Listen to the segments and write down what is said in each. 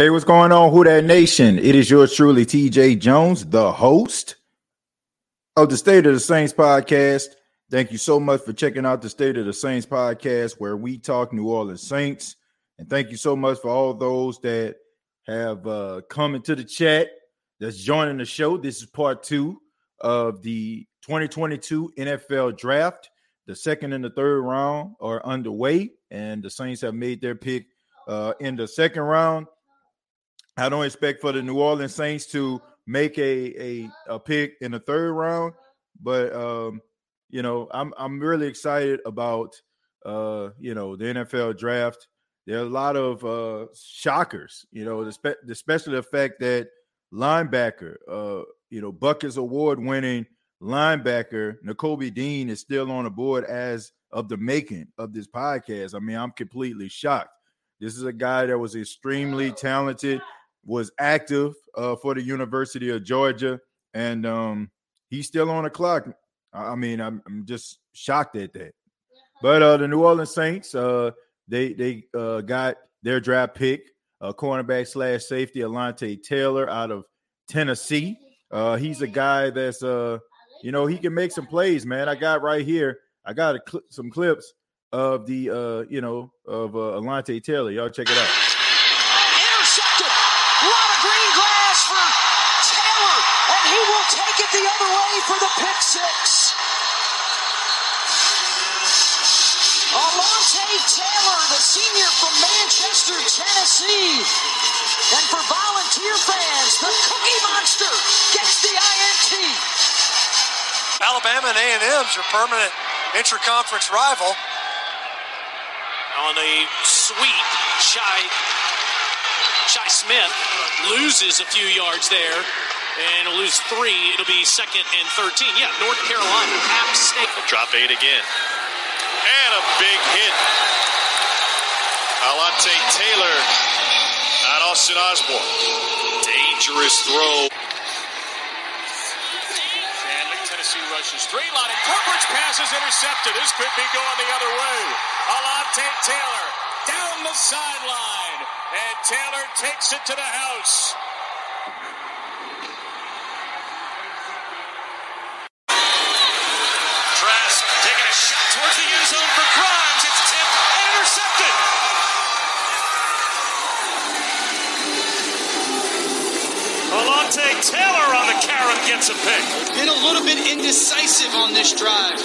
Hey, what's going on, Who That Nation? It is yours truly, TJ Jones, the host of the State of the Saints podcast. Thank you so much for checking out the State of the Saints podcast, where we talk New Orleans Saints. And thank you so much for all those that have uh, come into the chat that's joining the show. This is part two of the 2022 NFL draft. The second and the third round are underway, and the Saints have made their pick uh, in the second round. I don't expect for the New Orleans Saints to make a a, a pick in the third round, but um, you know, I'm I'm really excited about uh, you know, the NFL draft. There are a lot of uh shockers, you know, especially the fact that linebacker, uh, you know, Butkus award winning linebacker Nakobe Dean is still on the board as of the making of this podcast. I mean, I'm completely shocked. This is a guy that was extremely talented was active uh, for the University of Georgia, and um, he's still on the clock. I mean, I'm, I'm just shocked at that. But uh, the New Orleans Saints, uh, they they uh, got their draft pick, uh, cornerback slash safety Alontae Taylor out of Tennessee. Uh, he's a guy that's you know, he can make some plays, man. I got right here. I got cl- some clips of the you know, of uh, Alontae Taylor. Y'all check it out. the other way for the pick six. Alontae Taylor, the senior from Manchester, Tennessee. And for volunteer fans, the Cookie Monster gets the INT. Alabama and A&M's are permanent intra-conference rival. On a sweep, Shi, Shi Smith loses a few yards there and will lose three. It'll be second and 13. Yeah, North Carolina, App State. will Drop eight again. And a big hit. Alontae Taylor on Austin Osborne. Dangerous throw. Tennessee rushes three. Lonnie Corcoran's pass is intercepted. This could be going the other way. Alontae Taylor down the sideline. And Taylor takes it to the house. towards the end zone for Grimes. It's tipped and intercepted. Alontae Taylor on the carry gets a pick. Been a little bit indecisive on this drive.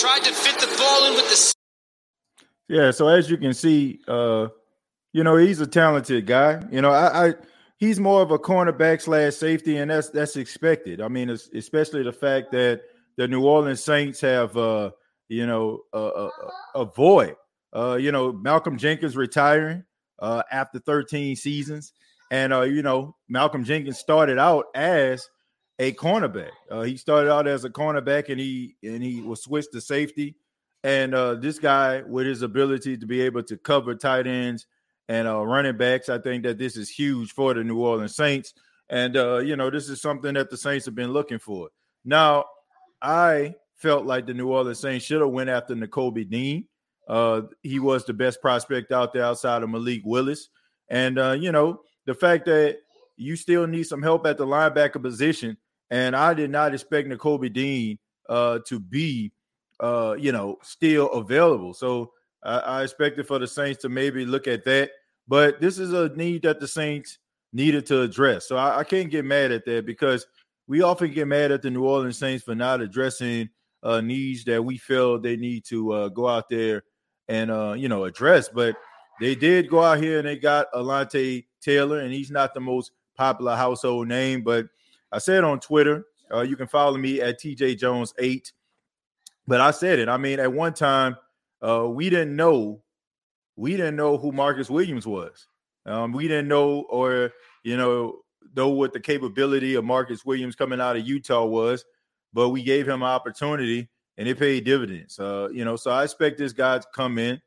Tried to fit the ball in with the. Yeah, so as you can see, uh, You know, he's a talented guy. You know, I, I he's more of a cornerback slash safety, and that's that's expected. I mean, especially the fact that the New Orleans Saints have, uh, you know, a, a, a void. Uh, you know, Malcolm Jenkins retiring uh, after 13 seasons, and uh, you know, Malcolm Jenkins started out as a cornerback. Uh, he started out as a cornerback, and he and he was switched to safety. And uh, this guy, with his ability to be able to cover tight ends and uh, running backs. I think that this is huge for the New Orleans Saints. And, uh, you know, this is something that the Saints have been looking for. Now, I felt like the New Orleans Saints should have went after Nakobe Dean. Uh, he was the best prospect out there outside of Malik Willis. And, uh, you know, the fact that you still need some help at the linebacker position. And I did not expect Nakobe Dean uh, to be, uh, you know, still available. So I, I expected for the Saints to maybe look at that but this is a need that the Saints needed to address. So I, I can't get mad at that because we often get mad at the New Orleans Saints for not addressing uh, needs that we feel they need to uh, go out there and uh, you know address. But they did go out here and they got Alontae Taylor, and he's not the most popular household name, but I said on Twitter, uh, you can follow me at TJ Jones eight. But I said it. I mean, at one time, uh, we didn't know we didn't know who Marcus Williams was. Um, we didn't know, or you know, know what the capability of Marcus Williams coming out of Utah was, but we gave him an opportunity and it paid dividends. Uh, you know, so I expect this guy to come in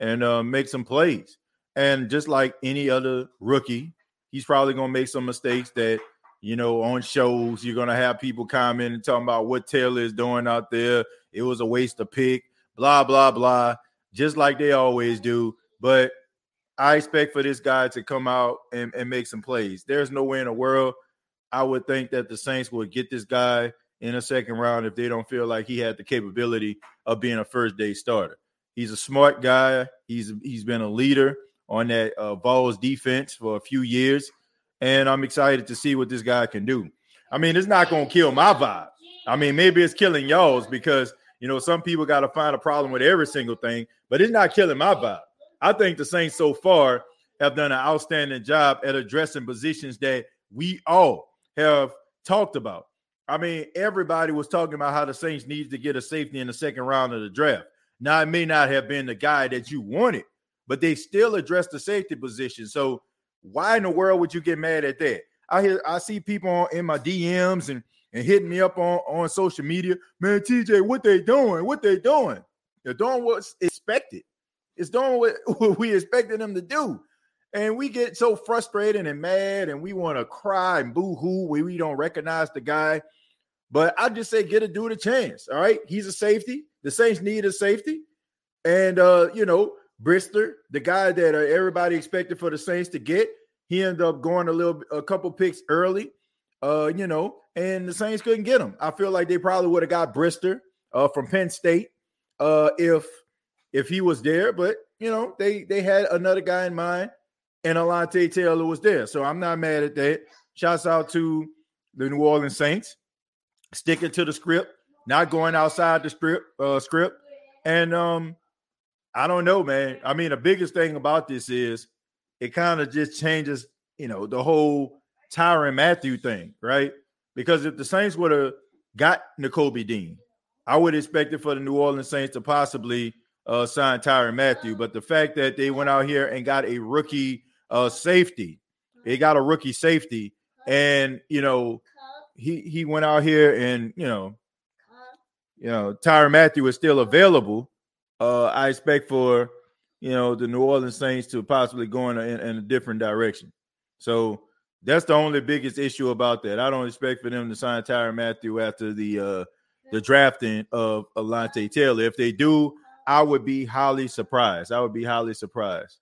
and uh, make some plays. And just like any other rookie, he's probably going to make some mistakes that, you know, on shows, you're going to have people comment and talking about what Taylor is doing out there. It was a waste of pick, blah, blah, blah, just like they always do. But I expect for this guy to come out and, and make some plays. There's no way in the world I would think that the Saints would get this guy in a second round if they don't feel like he had the capability of being a first day starter. He's a smart guy. He's he's been a leader on that uh, Vols defense for a few years, and I'm excited to see what this guy can do. I mean, it's not going to kill my vibe. I mean, maybe it's killing y'all's because you know some people got to find a problem with every single thing, but it's not killing my vibe. I think the Saints so far have done an outstanding job at addressing positions that we all have talked about. I mean, everybody was talking about how the Saints needed to get a safety in the second round of the draft. Now, it may not have been the guy that you wanted, but they still address the safety position. So, why in the world would you get mad at that? I hear I see people in my DMs and and hitting me up on on social media. Man, TJ, what they doing? What they doing? They're doing what's expected. It's doing what, what we expected them to do. And we get so frustrated and mad, and we want to cry and boo hoo when we don't recognize the guy. But I just say, get a dude a chance. All right. He's a safety. The Saints need a safety. And, uh, you know, Brisker, the guy that uh, everybody expected for the Saints to get, he ended up going a little, a couple picks early, uh, you know, and the Saints couldn't get him. I feel like they probably would have got Brisker uh, from Penn State uh, if if he was there, but you know, they they had another guy in mind, and Alontae Taylor was there. So I'm not mad at that. Shouts out to the New Orleans Saints, sticking to the script, not going outside the script uh, script. And um, I don't know, man. I mean, the biggest thing about this is it kind of just changes, you know, the whole Tyrann Mathieu thing, right? Because if the Saints would have got Nakobe Dean, I would expect it for the New Orleans Saints to possibly uh, sign Tyrann Mathieu. But the fact that they went out here and got a rookie uh, safety, they got a rookie safety, and you know he he went out here and you know you know Tyrann Mathieu is still available. Uh, I expect for you know the New Orleans Saints to possibly go in a, in a different direction. So that's the only biggest issue about that. I don't expect for them to sign Tyrann Mathieu after the uh the drafting of Alontae Taylor. If they do, I would be highly surprised. I would be highly surprised.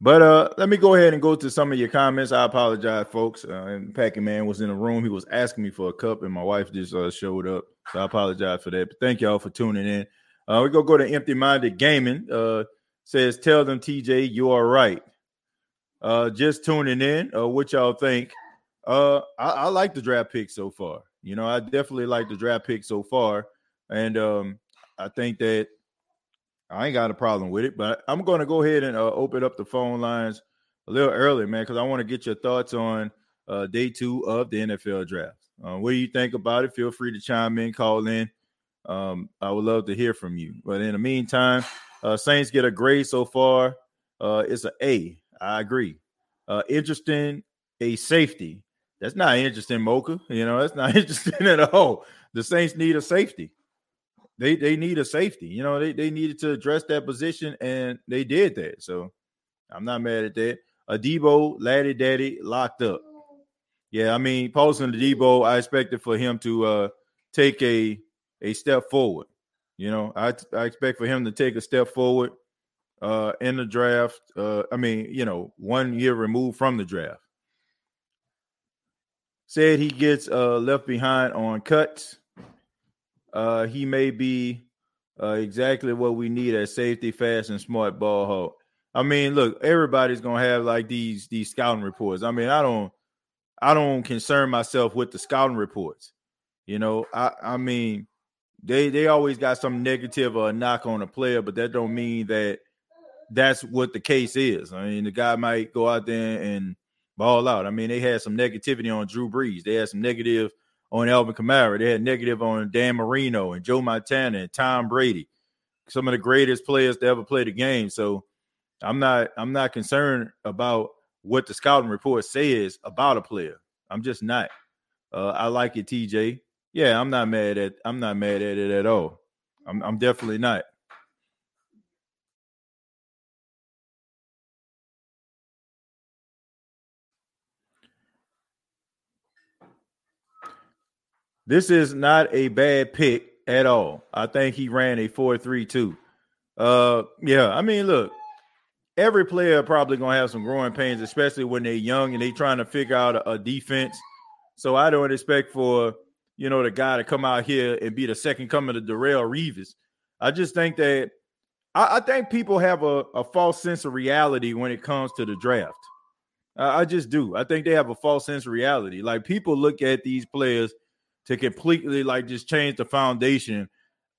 But uh, let me go ahead and go to some of your comments. I apologize, folks. Uh, and Packing Man was in the room. He was asking me for a cup, and my wife just uh, showed up. So I apologize for that. But thank y'all for tuning in. Uh, we go go to Empty Minded Gaming. Uh, says, "Tell them, TJ, you are right." Uh, just tuning in, uh, what y'all think Uh, I, I like the draft pick so far. You know, I definitely like the draft pick so far, and um, I think that I ain't got a problem with it. But I'm going to go ahead and uh, open up the phone lines a little early, man, because I want to get your thoughts on uh, day two of the NFL draft. Uh, what do you think about it? Feel free to chime in, call in. Um, I would love to hear from you. But in the meantime, uh, Saints get a grade so far. Uh, it's an A. I agree. Uh, interesting, a safety. That's not interesting, Mocha. You know, that's not interesting at all. The Saints need a safety. They they need a safety. You know, they, they needed to address that position, and they did that. So I'm not mad at that. Adebo, Laddie Daddy, locked up. Yeah, I mean, Paulson Adebo, I expected for him to uh take a a step forward. You know, I I expect for him to take a step forward uh in the draft. Uh I mean, you know, one year removed from the draft. Said he gets uh left behind on cuts. Uh he may be uh exactly what we need at safety, fast and smart ball hawk. I mean, look, everybody's gonna have like these these scouting reports. I mean, I don't I don't concern myself with the scouting reports. You know, I I mean, they they always got some negative or knock on a player, but that don't mean that that's what the case is. I mean, the guy might go out there and ball out. I mean, they had some negativity on Drew Brees. They had some negative on Alvin Kamara. They had negative on Dan Marino and Joe Montana and Tom Brady, some of the greatest players to ever play the game. So I'm not I'm not concerned about what the scouting report says about a player. I'm just not. Uh, I like it, TJ. Yeah, I'm not mad at I'm not mad at it at all. I'm I'm definitely not. This is not a bad pick at all. I think he ran a 4-3-2. Uh yeah, I mean, look, every player probably gonna have some growing pains, especially when they're young and they trying to figure out a, a, defense. So I don't expect for you know the guy to come out here and be the second coming to Darrelle Revis. I just think that I, I think people have a, a, false sense of reality when it comes to the draft. I, I just do. I think they have a false sense of reality. Like people look at these players to completely like just change the foundation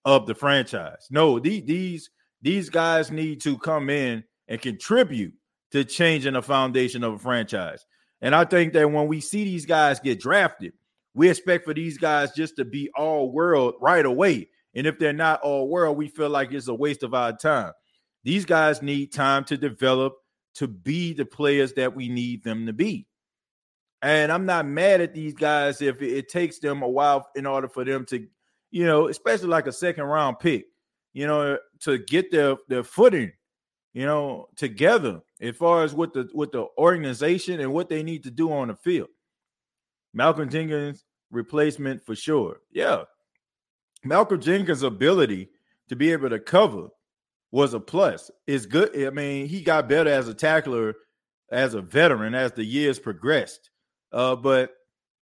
of the franchise. No, these these these guys need to come in and contribute to changing the foundation of a franchise. And I think that when we see these guys get drafted, we expect for these guys just to be all world right away. And if they're not all world, we feel like it's a waste of our time. These guys need time to develop to be the players that we need them to be. And I'm not mad at these guys if it takes them a while in order for them to, you know, especially like a second round pick, you know, to get their their footing you know, together as far as with the with the organization and what they need to do on the field. Malcolm Jenkins replacement for sure. Yeah. Malcolm Jenkins' ability to be able to cover was a plus. It's good. I mean, he got better as a tackler as a veteran as the years progressed. Uh, but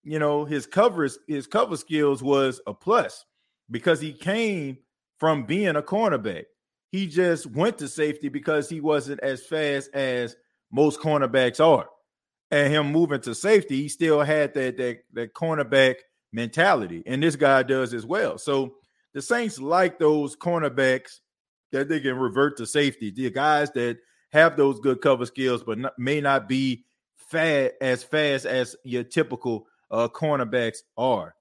you know, his cover his cover skills was a plus because he came from being a cornerback. He just went to safety because he wasn't as fast as most cornerbacks are. And him moving to safety, he still had that that, that cornerback mentality. And this guy does as well. So the Saints like those cornerbacks that they can revert to safety. The guys that have those good cover skills, but not, may not be fat as fast as your typical uh, cornerbacks are.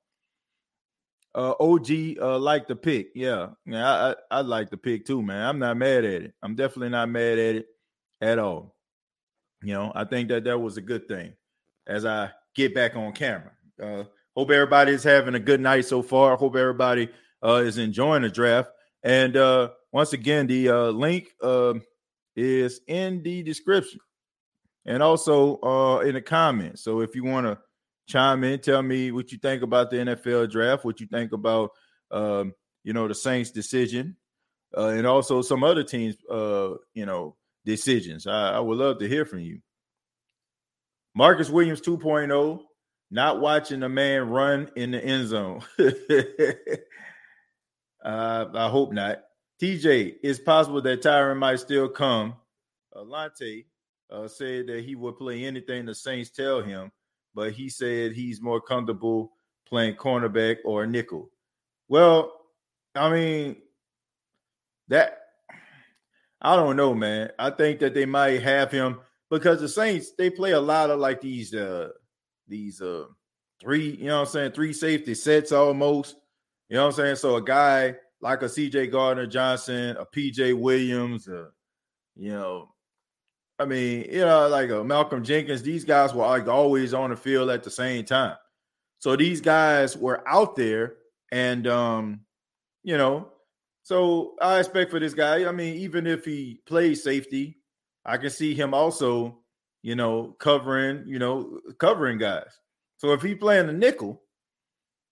Uh, OG uh, like the pick. Yeah, yeah, I, I, I like the pick too, man. I'm not mad at it. I'm definitely not mad at it at all. You know, I think that that was a good thing. As I get back on camera, uh, hope everybody is having a good night so far. Hope everybody uh, is enjoying the draft. And uh, once again, the uh, link uh, is in the description and also uh, in the comments. So if you want to chime in, tell me what you think about the NFL draft, what you think about um, you know the Saints decision, uh, and also some other teams uh, you know decisions. I, I would love to hear from you. Marcus Williams 2.0, not watching a man run in the end zone. uh, I hope not. TJ, it's possible that Tyrann might still come. Alontae uh, said that he would play anything the Saints tell him but he said he's more comfortable playing cornerback or nickel. Well, I mean, that I don't know, man. I think that they might have him because the Saints they play a lot of like these uh these uh three, you know what I'm saying, three safety sets almost. You know what I'm saying? So a guy like a CJ Gardner Johnson, a PJ Williams, uh, you know, I mean, you know, like a Malcolm Jenkins, these guys were like always on the field at the same time. So these guys were out there and um, you know, so I expect for this guy, I mean, even if he plays safety, I can see him also, you know, covering, you know, covering guys. So if he playing the nickel,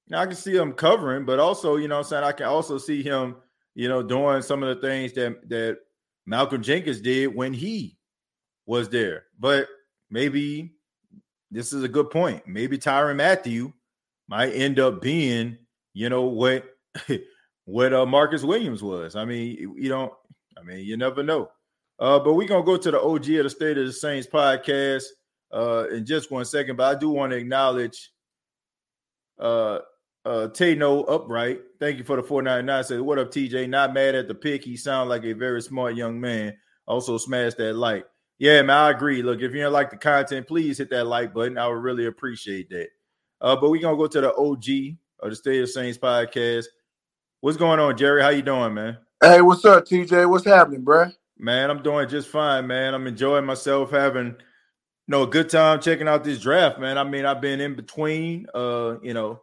now I can see him covering, but also, you know I'm saying, I can also see him, you know, doing some of the things that that Malcolm Jenkins did when he was there. But maybe this is a good point. Maybe Tyrann Mathieu might end up being, you know, what what uh, Marcus Williams was. I mean, you don't. I mean, you never know. Uh, but we're gonna go to the OG of the State of the Saints podcast uh, in just one second. But I do want to acknowledge uh, uh, Tano Upright. Thank you for the 499. Says, What up, TJ? Not mad at the pick. He sounds like a very smart young man. Also, smash that like. Yeah, man, I agree. Look, if you don't like the content, please hit that like button. I would really appreciate that. Uh, but we're gonna go to the OG of the State of Saints podcast. What's going on, Jerry? How you doing, man? Hey, what's up, TJ? What's happening, bro? Man, I'm doing just fine, man. I'm enjoying myself, having you know a good time checking out this draft, man. I mean, I've been in between, uh, you know,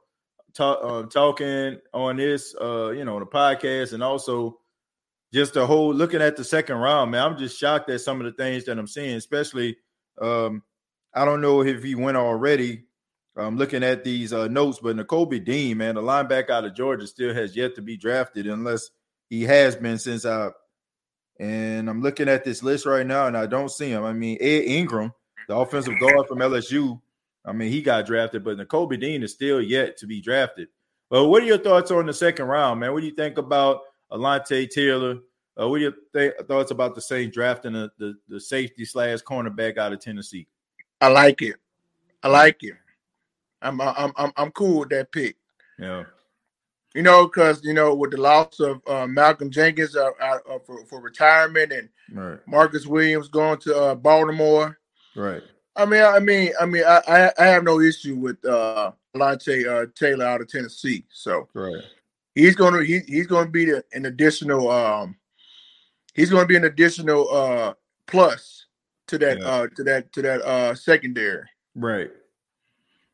talk, uh, talking on this, uh, you know, on the podcast, and also just the whole looking at the second round, man. I'm just shocked at some of the things that I'm seeing, especially. Um, I don't know if he went already I'm looking at these uh, notes, but Nakobe Dean, man, the linebacker out of Georgia, still has yet to be drafted unless he has been since I. And I'm looking at this list right now, and I don't see him. I mean, Ed Ingram, the offensive guard from LSU, I mean, he got drafted, but Nakobe Dean is still yet to be drafted. But what are your thoughts on the second round, man? What do you think about Alontae Taylor? Uh, what are your th- thoughts about the Saints drafting the, the, the safety slash cornerback out of Tennessee? I like it. I like it. I'm I'm I'm I'm cool with that pick. Yeah. You know, because you know, with the loss of uh, Malcolm Jenkins uh, uh, for for retirement and right. Marcus Williams going to uh, Baltimore, right? I mean, I mean, I mean, I I have no issue with uh, Alontae uh, Taylor out of Tennessee. So right, he's gonna he, he's gonna be the, an additional um he's gonna be an additional uh plus to that yeah. uh to that to that uh secondary. Right.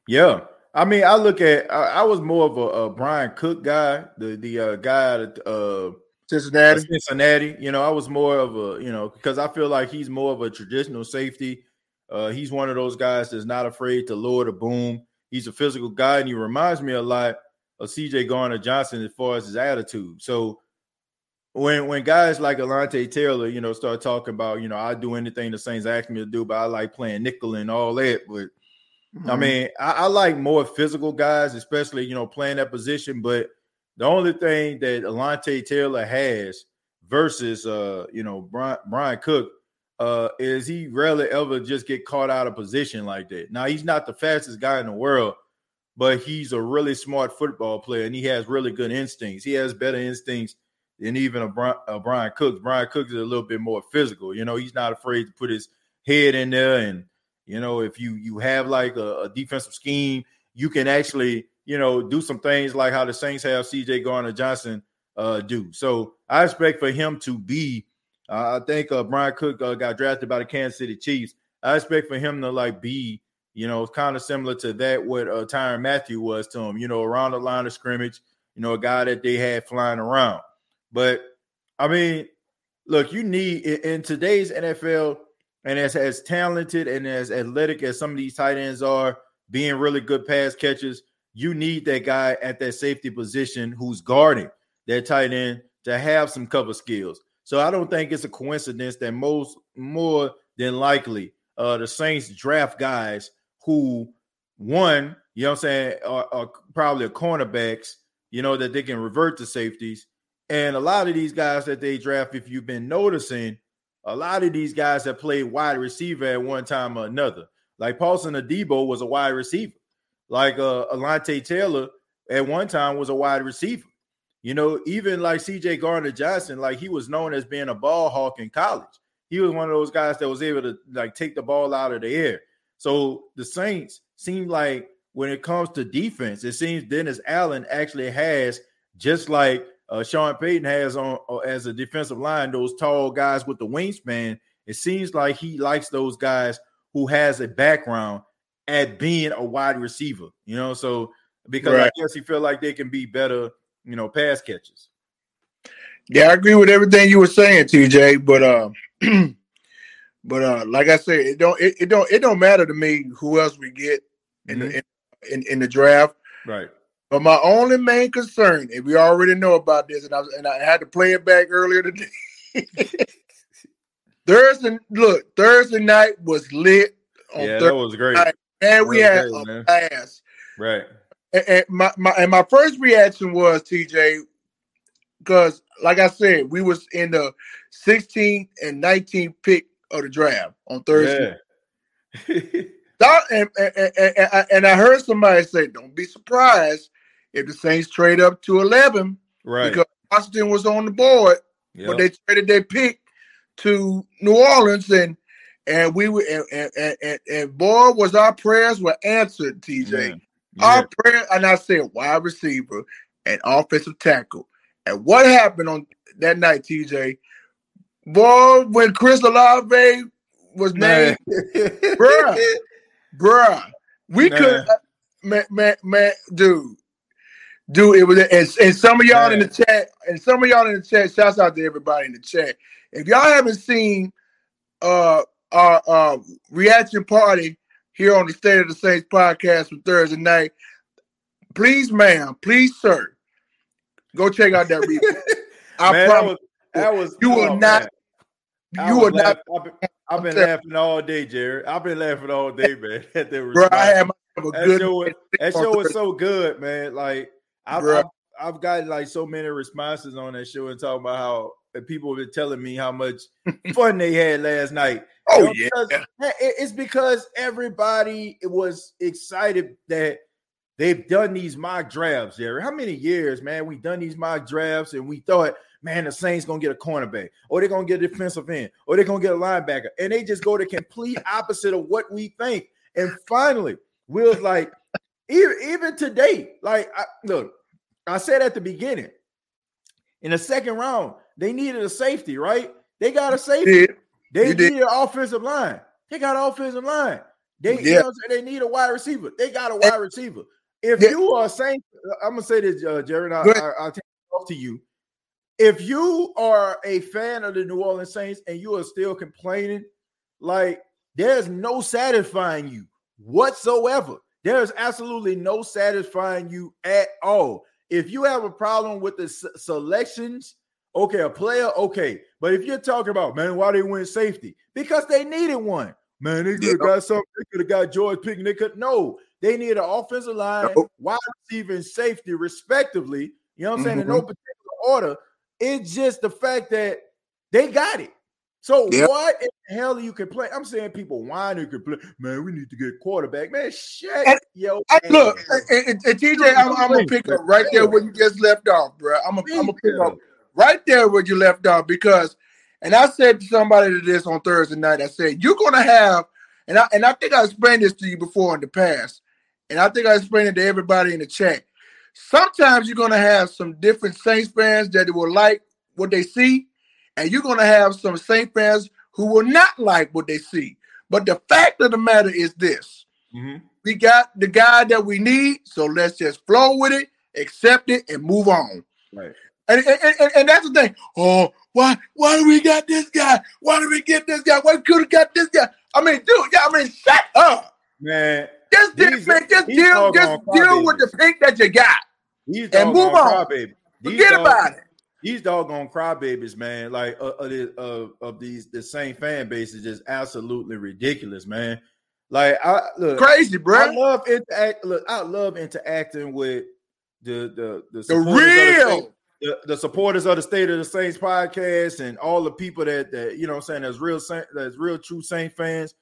Yeah. I mean, I look at I, I was more of a, a, Bryan Cook guy, the the uh, guy at uh, Cincinnati. Cincinnati. You know, I was more of a you know because I feel like he's more of a traditional safety. Uh, he's one of those guys that's not afraid to lower the boom. He's a physical guy, and he reminds me a lot of C.J. Gardner Johnson as far as his attitude. So when when guys like Alontae Taylor, you know, start talking about, you know, I do anything the Saints ask me to do, but I like playing nickel and all that, but Mm-hmm. I mean, I, I, like more physical guys, especially you know playing that position. But the only thing that Alontae Taylor has versus uh you know Brian, Bryan Cook uh is he rarely ever just get caught out of position like that. Now he's not the fastest guy in the world, but he's a really smart football player and he has really good instincts. He has better instincts than even a Bryan, a Bryan Cook. Bryan Cook is a little bit more physical. You know, he's not afraid to put his head in there and you know, if you you have like a, a defensive scheme, you can actually you know do some things like how the Saints have C.J. Gardner Johnson uh, do. So I expect for him to be. Uh, I think uh, Bryan Cook uh, got drafted by the Kansas City Chiefs. I expect for him to like be, you know, it's kind of similar to that what uh, Tyrann Mathieu was to him. You know, around the line of scrimmage. You know, a guy that they had flying around. But I mean, look, you need in today's NFL and as as talented and as athletic as some of these tight ends are, being really good pass catchers, you need that guy at that safety position who's guarding that tight end to have some cover skills. So I don't think it's a coincidence that most more than likely uh the Saints draft guys who one, you know what I'm saying, are, are probably cornerbacks, you know, that they can revert to safeties. And a lot of these guys that they draft, if you've been noticing, a lot of these guys have played wide receiver at one time or another. Like Paulson Adebo was a wide receiver. Like uh Alontae Taylor at one time was a wide receiver. You know, even like CJ Gardner Johnson, like he was known as being a ball hawk in college. He was one of those guys that was able to like take the ball out of the air. So the Saints seem like when it comes to defense, it seems Dennis Allen actually has just like uh, Sean Payton has on uh, as a defensive line, those tall guys with the wingspan. It seems like he likes those guys who has a background at being a wide receiver. You know, so because right. I guess he feel like they can be better, you know, pass catches. Yeah, I agree with everything you were saying, TJ. But uh, but uh, like I said, it don't it, it, don't it don't matter to me who else we get in mm-hmm. the in, in, the draft. Right. But my only main concern, and we already know about this, and I was, and I had to play it back earlier today. Thursday, look, Thursday night was lit. yeah, Thursday that was great. Night, and we had great, a blast. Right. And, and, my, my and my first reaction was TJ, because like I said, we was in the 16th and 19th pick of the draft on Thursday. Yeah. and, and, and, and, I heard somebody say, "Don't be surprised if the Saints trade up to 11, right? Because Washington was on the board, yep. but they traded their pick to New Orleans, and and we were and and, and, and boy, was our prayers were answered, TJ. Yeah. Our prayer, and I said wide receiver and offensive tackle. And what happened on that night, TJ? Boy, when Chris Olave was named, bruh, bruh, we could, man, man, man, dude, dude, it was, and, and some of y'all in the chat, and some of y'all in the chat, shouts out to everybody in the chat. If y'all haven't seen uh our uh reaction party here on the State of the Saints podcast from Thursday night, please, ma'am, please, sir, go check out that replay. I man, promise that was, that was you will oh, not. Man. You will not. I've been, I've been laughing all day, Jared. I've been laughing all day, man. At the Bro, I had a that good. Show was, that show was so good, man. Like I've, I've, I've gotten like so many responses on that show and talking about how people have been telling me how much fun they had last night. Oh you know, yeah, because, it's because everybody was excited that they've done these mock drafts. Jerry, how many years, man? We done these mock drafts and we thought, man, the Saints gonna get a cornerback, or they're gonna get a defensive end, or they're gonna get a linebacker, and they just go the complete opposite of what we think. And finally, Will's like, even, even today, like I, look, I said at the beginning, in the second round, they needed a safety, right? They got a safety. They needed an offensive line. They got an offensive line. They, yeah. you know they need a wide receiver. They got a wide receiver. If yeah. you are saying, I'm gonna say this, uh, Jared, I, will take it off to you. If you are a fan of the New Orleans Saints and you are still complaining, like there's no satisfying you whatsoever. There's absolutely no satisfying you at all. If you have a problem with the s- selections, okay, a player, okay. But if you're talking about, man, why they win safety? Because they needed one. Man, they could have got something. They could have got George Pickens. They could no. They need an offensive line, nope. wide receiver, and safety, respectively. You know what I'm saying? Mm-hmm. In no particular order. It's just the fact that they got it. So yep. what in the hell are you complain? I'm saying people whine and complain, man. We need to get quarterback, man. Shut and, yo. I, look, and, and, and TJ, I'm, I'm, gonna pick up right there where you just left off, bro. I'm gonna, I'm gonna pick up right there where you left off because, and I said to somebody to this on Thursday night. I said you're gonna have, and I and I think I explained this to you before in the past, and I think I explained it to everybody in the chat. Sometimes you're gonna have some different Saints fans that will like what they see and you're going to have some Saints fans who will not like what they see. But the fact of the matter is this mm-hmm. we got the guy that we need, so let's just flow with it, accept it, and move on. Right. And, and, and, and that's the thing. Oh, why why do we got this guy? Why do we get this guy? Why could have got this guy? I mean, dude, yeah, I mean, shut up. Man. Just, these, man, just deal, just deal with the pick that you got. He's and move on. Forget about it these doggone crybabies, man, like uh, uh, uh, of these the same fan base is just absolutely ridiculous, man. Like I look crazy, bro. I love interact. Look, I love interacting with the the the, the real. The, the, supporters of the State of the Saints podcast and all the people that that you know I'm saying that's real that's real true Saint fans.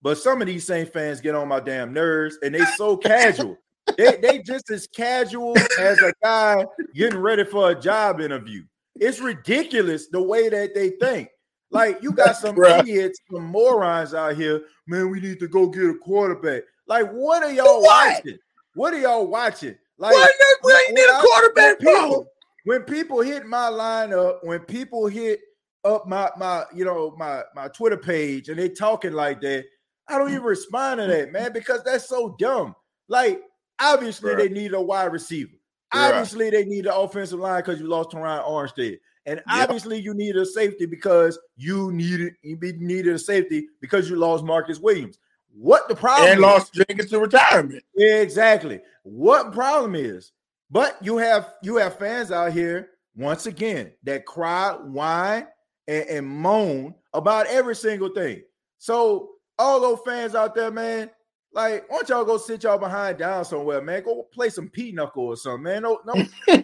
But some of these Saints fans get on my damn nerves, and they so casual. They they just as casual as a guy getting ready for a job interview. It's ridiculous the way that they think. Like you got some idiots, some morons out here. Man, we need to go get a quarterback. Like, what are y'all what? watching? What are y'all watching? Like, Why we ain't need a quarterback, when people, when people hit my lineup, when people hit up my my you know my my Twitter page and they talking like that, I don't even respond to that, man, because that's so dumb. Like, obviously right. they need a wide receiver. Right. Obviously they need an offensive line because you lost Terron Armstead. And obviously yep. you need a safety because you needed you needed a safety because you lost Marcus Williams. What the problem and lost Jenkins to retirement. Exactly. What problem is, but you have you have fans out here once again that cry, whine, and, and moan about every single thing. So all those fans out there, man, like, why don't y'all go sit y'all behind down somewhere, man? Go play some pinochle or something, man. No, no.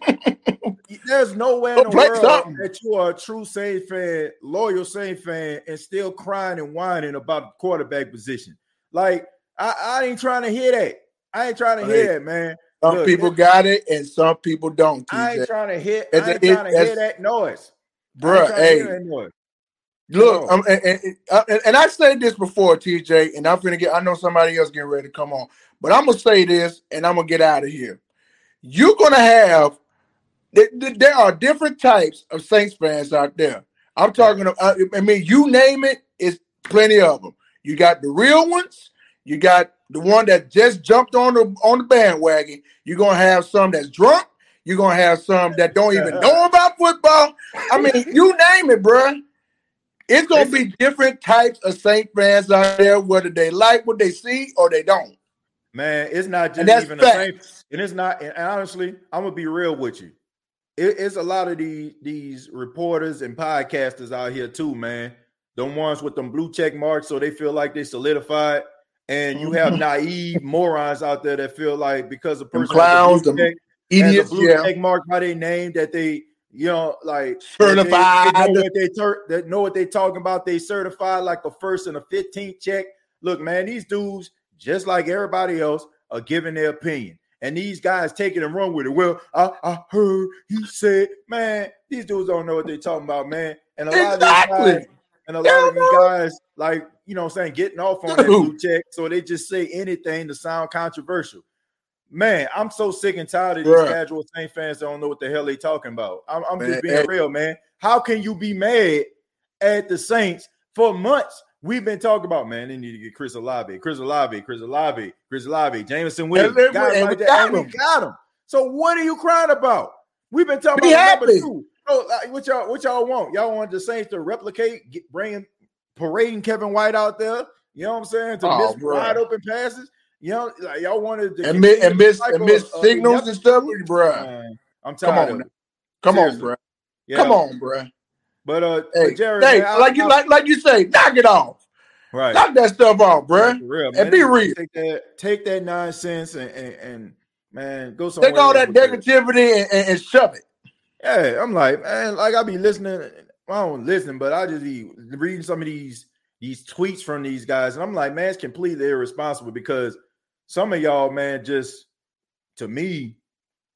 there's nowhere in the world something. that you are a true Saint fan, loyal Saint fan, and still crying and whining about the quarterback position. Like, I, I ain't trying to hear that. I ain't trying to hear that, man. Some Look, people got it and some people don't. TJ. I ain't trying to hear. I ain't trying to hear that noise, bro. Hey, look, and, and, and, I said this before, TJ, and I'm gonna get. I know somebody else getting ready to come on, but I'm gonna say this, and I'm gonna get out of here. You're gonna have. There are different types of Saints fans out there. I'm talking. About, uh, I mean, you name it, it's plenty of them. You got the real ones. You got the one that just jumped on the on the bandwagon. You're gonna have some that's drunk. You're gonna have some that don't even know about football. I mean, you name it, bro. It's gonna be different types of Saint fans out there, whether they like what they see or they don't. Man, it's not just even the same. And it's not. And honestly, I'm gonna be real with you. It, it's a lot of these these reporters and podcasters out here too, man. The ones with them blue check marks, so they feel like they solidified. And you have mm-hmm. naive morons out there that feel like because a person clowns, the check, idiots, blue yeah. check mark by their name that they you know, like certified. They, they know what they ter- that know what they talking about. They certified like a first and a 15th check. Look, man, these dudes, just like everybody else, are giving their opinion. And these guys take it and run with it. Well, I, I heard he said, man, these dudes don't know what they're talking about, man. And a lot exactly. of these guys, and a lot yeah, of these guys, like, you know I'm saying, getting off on that blue check. So they just say anything to sound controversial. Man, I'm so sick and tired of these Bruh. casual Saint fans that don't know what the hell they talking about. I'm, I'm just being real, man. How can you be mad at the Saints for months? We've been talking about, man, they need to get Chris Olave, Chris Olave, Chris Olave, Chris Olave, Jameson Williams, and guys like that, got and we got him. So what are you crying about? We've been talking be about number two. Oh, like, what y'all what y'all want? Y'all want the Saints to replicate, get, bringing parading Kevin White out there? You know what I'm saying? To oh, miss bro. wide open passes. You know, like y'all wanted to and miss and miss, and miss uh, signals and stuff, bro. I'm tired. Come on, come on, bro. Yeah. Come on, bro. But uh, hey, but Jared, hey, man, like I, you like like you say, knock it off. Right, knock that stuff off, bro. Real, and be real. Take that, take that nonsense and and, and man, go somewhere. Take all that negativity and, and, and, shove it. Yeah, I'm like, man, like I be listening. I don't listen, but I just be reading some of these these tweets from these guys, and I'm like, man, it's completely irresponsible because some of y'all, man, just to me,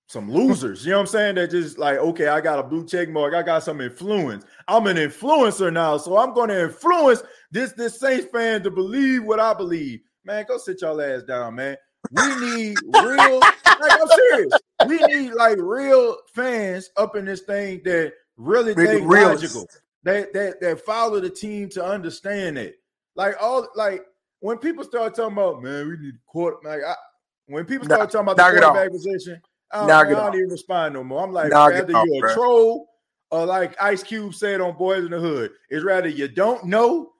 some losers. You know what I'm saying? That just like, okay, I got a blue check mark. I got some influence. I'm an influencer now, so I'm going to influence this this Saints fan to believe what I believe. Man, go sit y'all ass down, man. We need real. like I'm serious. We need like real fans up in this thing that really think logical. That that that follow the team to understand it. Like all like when people start talking about, man, we need court. Like I, when people start talking about the quarterback position, I don't, I don't even respond no more. I'm like, knock rather off, you're a troll or like Ice Cube said on Boys in the Hood, it's rather you don't know,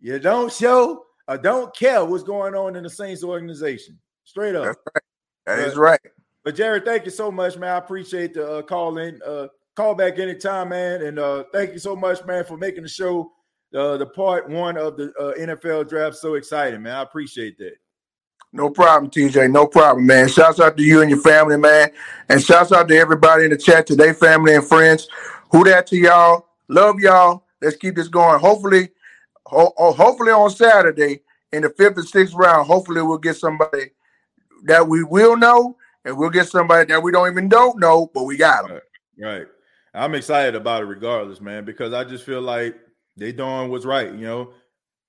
you don't show, or don't care what's going on in the Saints organization. Straight up. That's right. That but, is right. But Jared, thank you so much, man. I appreciate the uh, call in. Uh, call back anytime, man. And uh, thank you so much, man, for making the show uh, the part one of the uh, NFL draft so exciting, man. I appreciate that. No problem, TJ. No problem, man. Shouts out to you and your family, man. And shouts out to everybody in the chat, today, family and friends. Who that to y'all? Love y'all. Let's keep this going. Hopefully, ho- hopefully on Saturday, in the fifth and sixth round, hopefully we'll get somebody that we will know, and we'll get somebody that we don't even don't know, but we got them. Right. right. I'm excited about it regardless, man, because I just feel like they doing what's right. You know,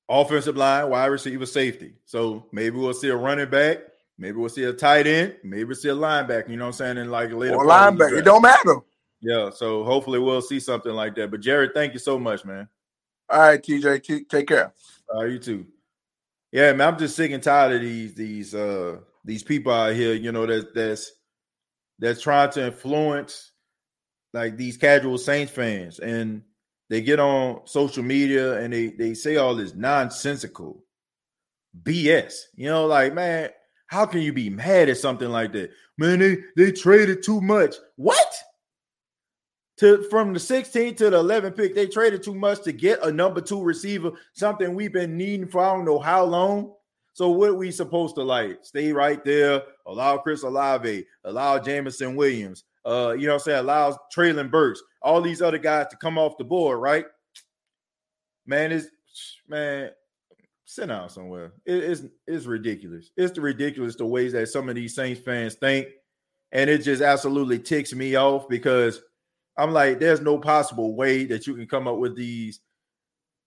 offensive line, wide receiver, safety. So maybe we'll see a running back. Maybe we'll see a tight end. Maybe we'll see a linebacker. You know what I'm saying? In like later, or linebacker. It don't matter. Yeah. So hopefully we'll see something like that. But Jared, thank you so much, man. All right, TJ. T- take care. All right, you too. Yeah, man. I'm just sick and tired of these these uh these people out here. You know that that's that's trying to influence like these casual Saints fans, and they get on social media and they they say all this nonsensical BS. You know, like man, how can you be mad at something like that? Man, they they traded too much. What? To from the 16th to the 11th pick, they traded too much to get a number two receiver, something we've been needing for I don't know how long. So what we supposed to like? Stay right there, allow Chris Olave, allow Jameson Williams, uh, you know I'm saying, allows Treylon Burks, all these other guys to come off the board, right? Man, is man, sit down somewhere. It, it's it's ridiculous. It's the ridiculous the ways that some of these Saints fans think, and it just absolutely ticks me off because I'm like, there's no possible way that you can come up with these.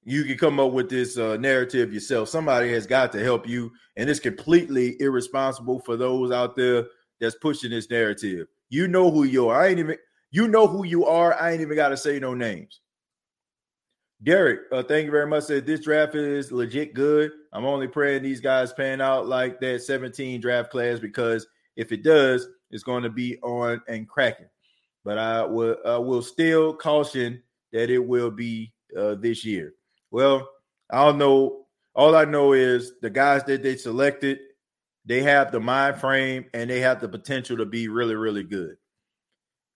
You can come up with this uh, narrative yourself. Somebody has got to help you, and it's completely irresponsible for those out there that's pushing this narrative. You know who you are. I ain't even. You know who you are. I ain't even got to say no names. Derek, uh, thank you very much. Said this draft is legit good. I'm only praying these guys pan out like that 17 draft class because if it does, it's going to be on and cracking. But I will I will still caution that it will be uh, this year. Well, I don't know. All I know is the guys that they selected they have the mind frame and they have the potential to be really, really good.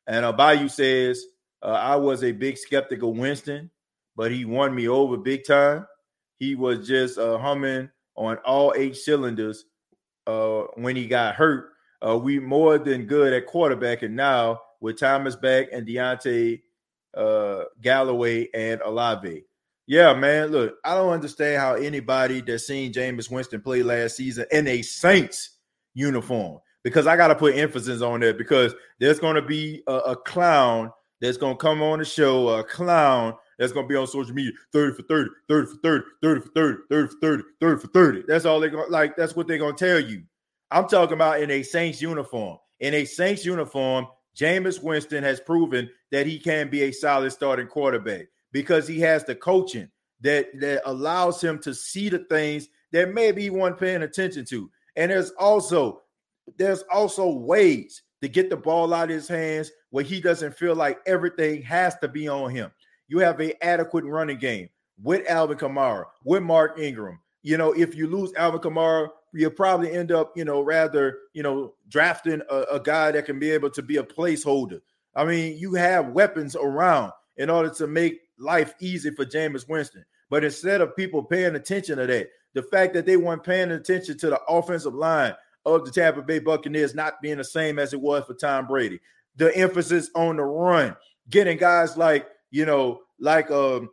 And Abayu says, uh, I was a big skeptic of Winston, but he won me over big time. He was just uh, humming on all eight cylinders uh, when he got hurt. Uh, we more than good at quarterback, and now with Thomas back and Deonte uh, Callaway and Olave, yeah, man. Look, I don't understand how anybody that's seen Jameis Winston play last season in a Saints uniform, because I got to put emphasis on that because there's going to be a, a clown that's going to come on the show, a clown that's going to be on social media 30 for 30, 30 for 30, 30 for 30, 30 for 30, 30 for 30. That's all they're going like. That's what they're going to tell you. I'm talking about in a Saints uniform. In a Saints uniform, Jameis Winston has proven that he can be a solid starting quarterback because he has the coaching that that allows him to see the things that maybe he wasn't paying attention to. And there's also there's also ways to get the ball out of his hands where he doesn't feel like everything has to be on him. You have a adequate running game with Alvin Kamara, with Mark Ingram. You know, if you lose Alvin Kamara, you'll probably end up, you know, rather, you know, drafting a, a guy that can be able to be a placeholder. I mean, you have weapons around in order to make life easy for Jameis Winston. But instead of people paying attention to that, the fact that they weren't paying attention to the offensive line of the Tampa Bay Buccaneers not being the same as it was for Tom Brady, the emphasis on the run, getting guys like you know, like um,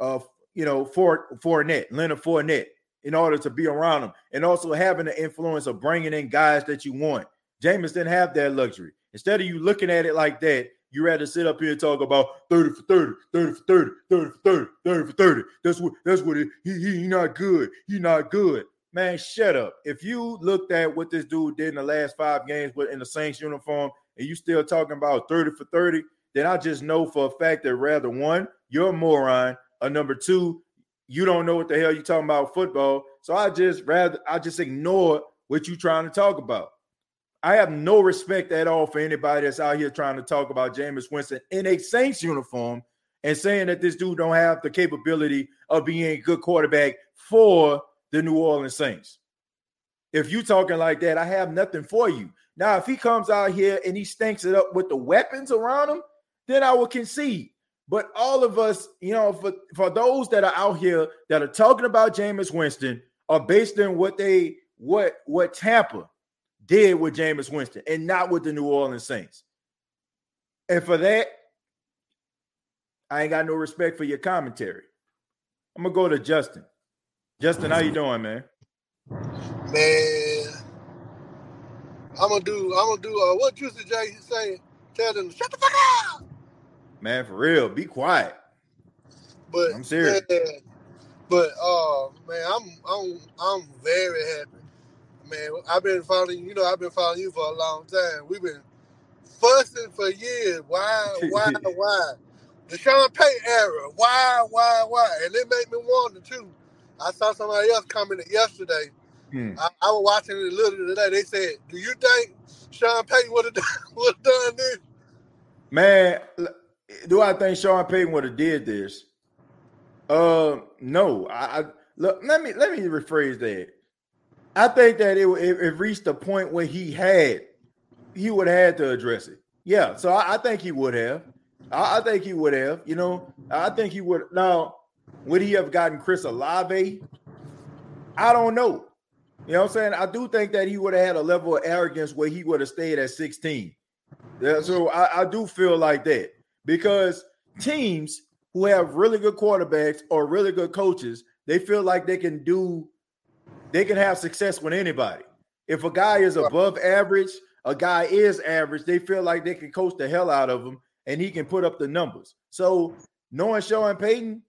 uh, you know, for Fournette, Leonard Fournette, in order to be around them, and also having the influence of bringing in guys that you want. Jameis didn't have that luxury. Instead of you looking at it like that, you rather sit up here and talk about 30 for 30, 30 for 30, 30 for 30, 30 for 30. That's what that's what it, he, he not good. He not good. Man, shut up. If you looked at what this dude did in the last five games but in the Saints uniform and you still talking about 30 for 30, then I just know for a fact that rather one, you're a moron, or number two, you don't know what the hell you're talking about football. So I just rather I just ignore what you're trying to talk about. I have no respect at all for anybody that's out here trying to talk about Jameis Winston in a Saints uniform and saying that this dude don't have the capability of being a good quarterback for the New Orleans Saints. If you talking like that, I have nothing for you. Now, if he comes out here and he stinks it up with the weapons around him, then I will concede. But all of us, you know, for, for those that are out here that are talking about Jameis Winston are based on what they what what Tampa did with Jameis Winston and not with the New Orleans Saints. And for that, I ain't got no respect for your commentary. I'm gonna go to Justin. Justin, how you doing, man? Man, I'm gonna do. I'm gonna do. Uh, what Juicy J saying? Tell them shut the fuck up. Man, for real, be quiet. But I'm serious. Man, but uh, man, I'm I'm I'm very happy. Man, I've been following. You know, I've been following you for a long time. We've been fussing for years. Why? Why? why? The Sean Payton era. Why? Why? Why? And it made me wonder too. I saw somebody else commented yesterday. Hmm. I, I, was watching it a little today. They said, "Do you think Sean Payton would have done, done this?" Man, do I think Sean Payton would have did this? Uh, no. I, I, look. Let me let me rephrase that. I think that it, it, it reached a point where he had he would have had to address it. Yeah, so I, I think he would have. I, I, think he would have. You know, I think he would. Now, would he have gotten Chris Olave? I don't know. You know what I'm saying? I do think that he would have had a level of arrogance where he would have stayed at 16. Yeah, so I, I do feel like that because teams who have really good quarterbacks or really good coaches, they feel like they can do, they can have success with anybody. If a guy is above average, a guy is average, they feel like they can coach the hell out of him and he can put up the numbers. So knowing Sean Payton,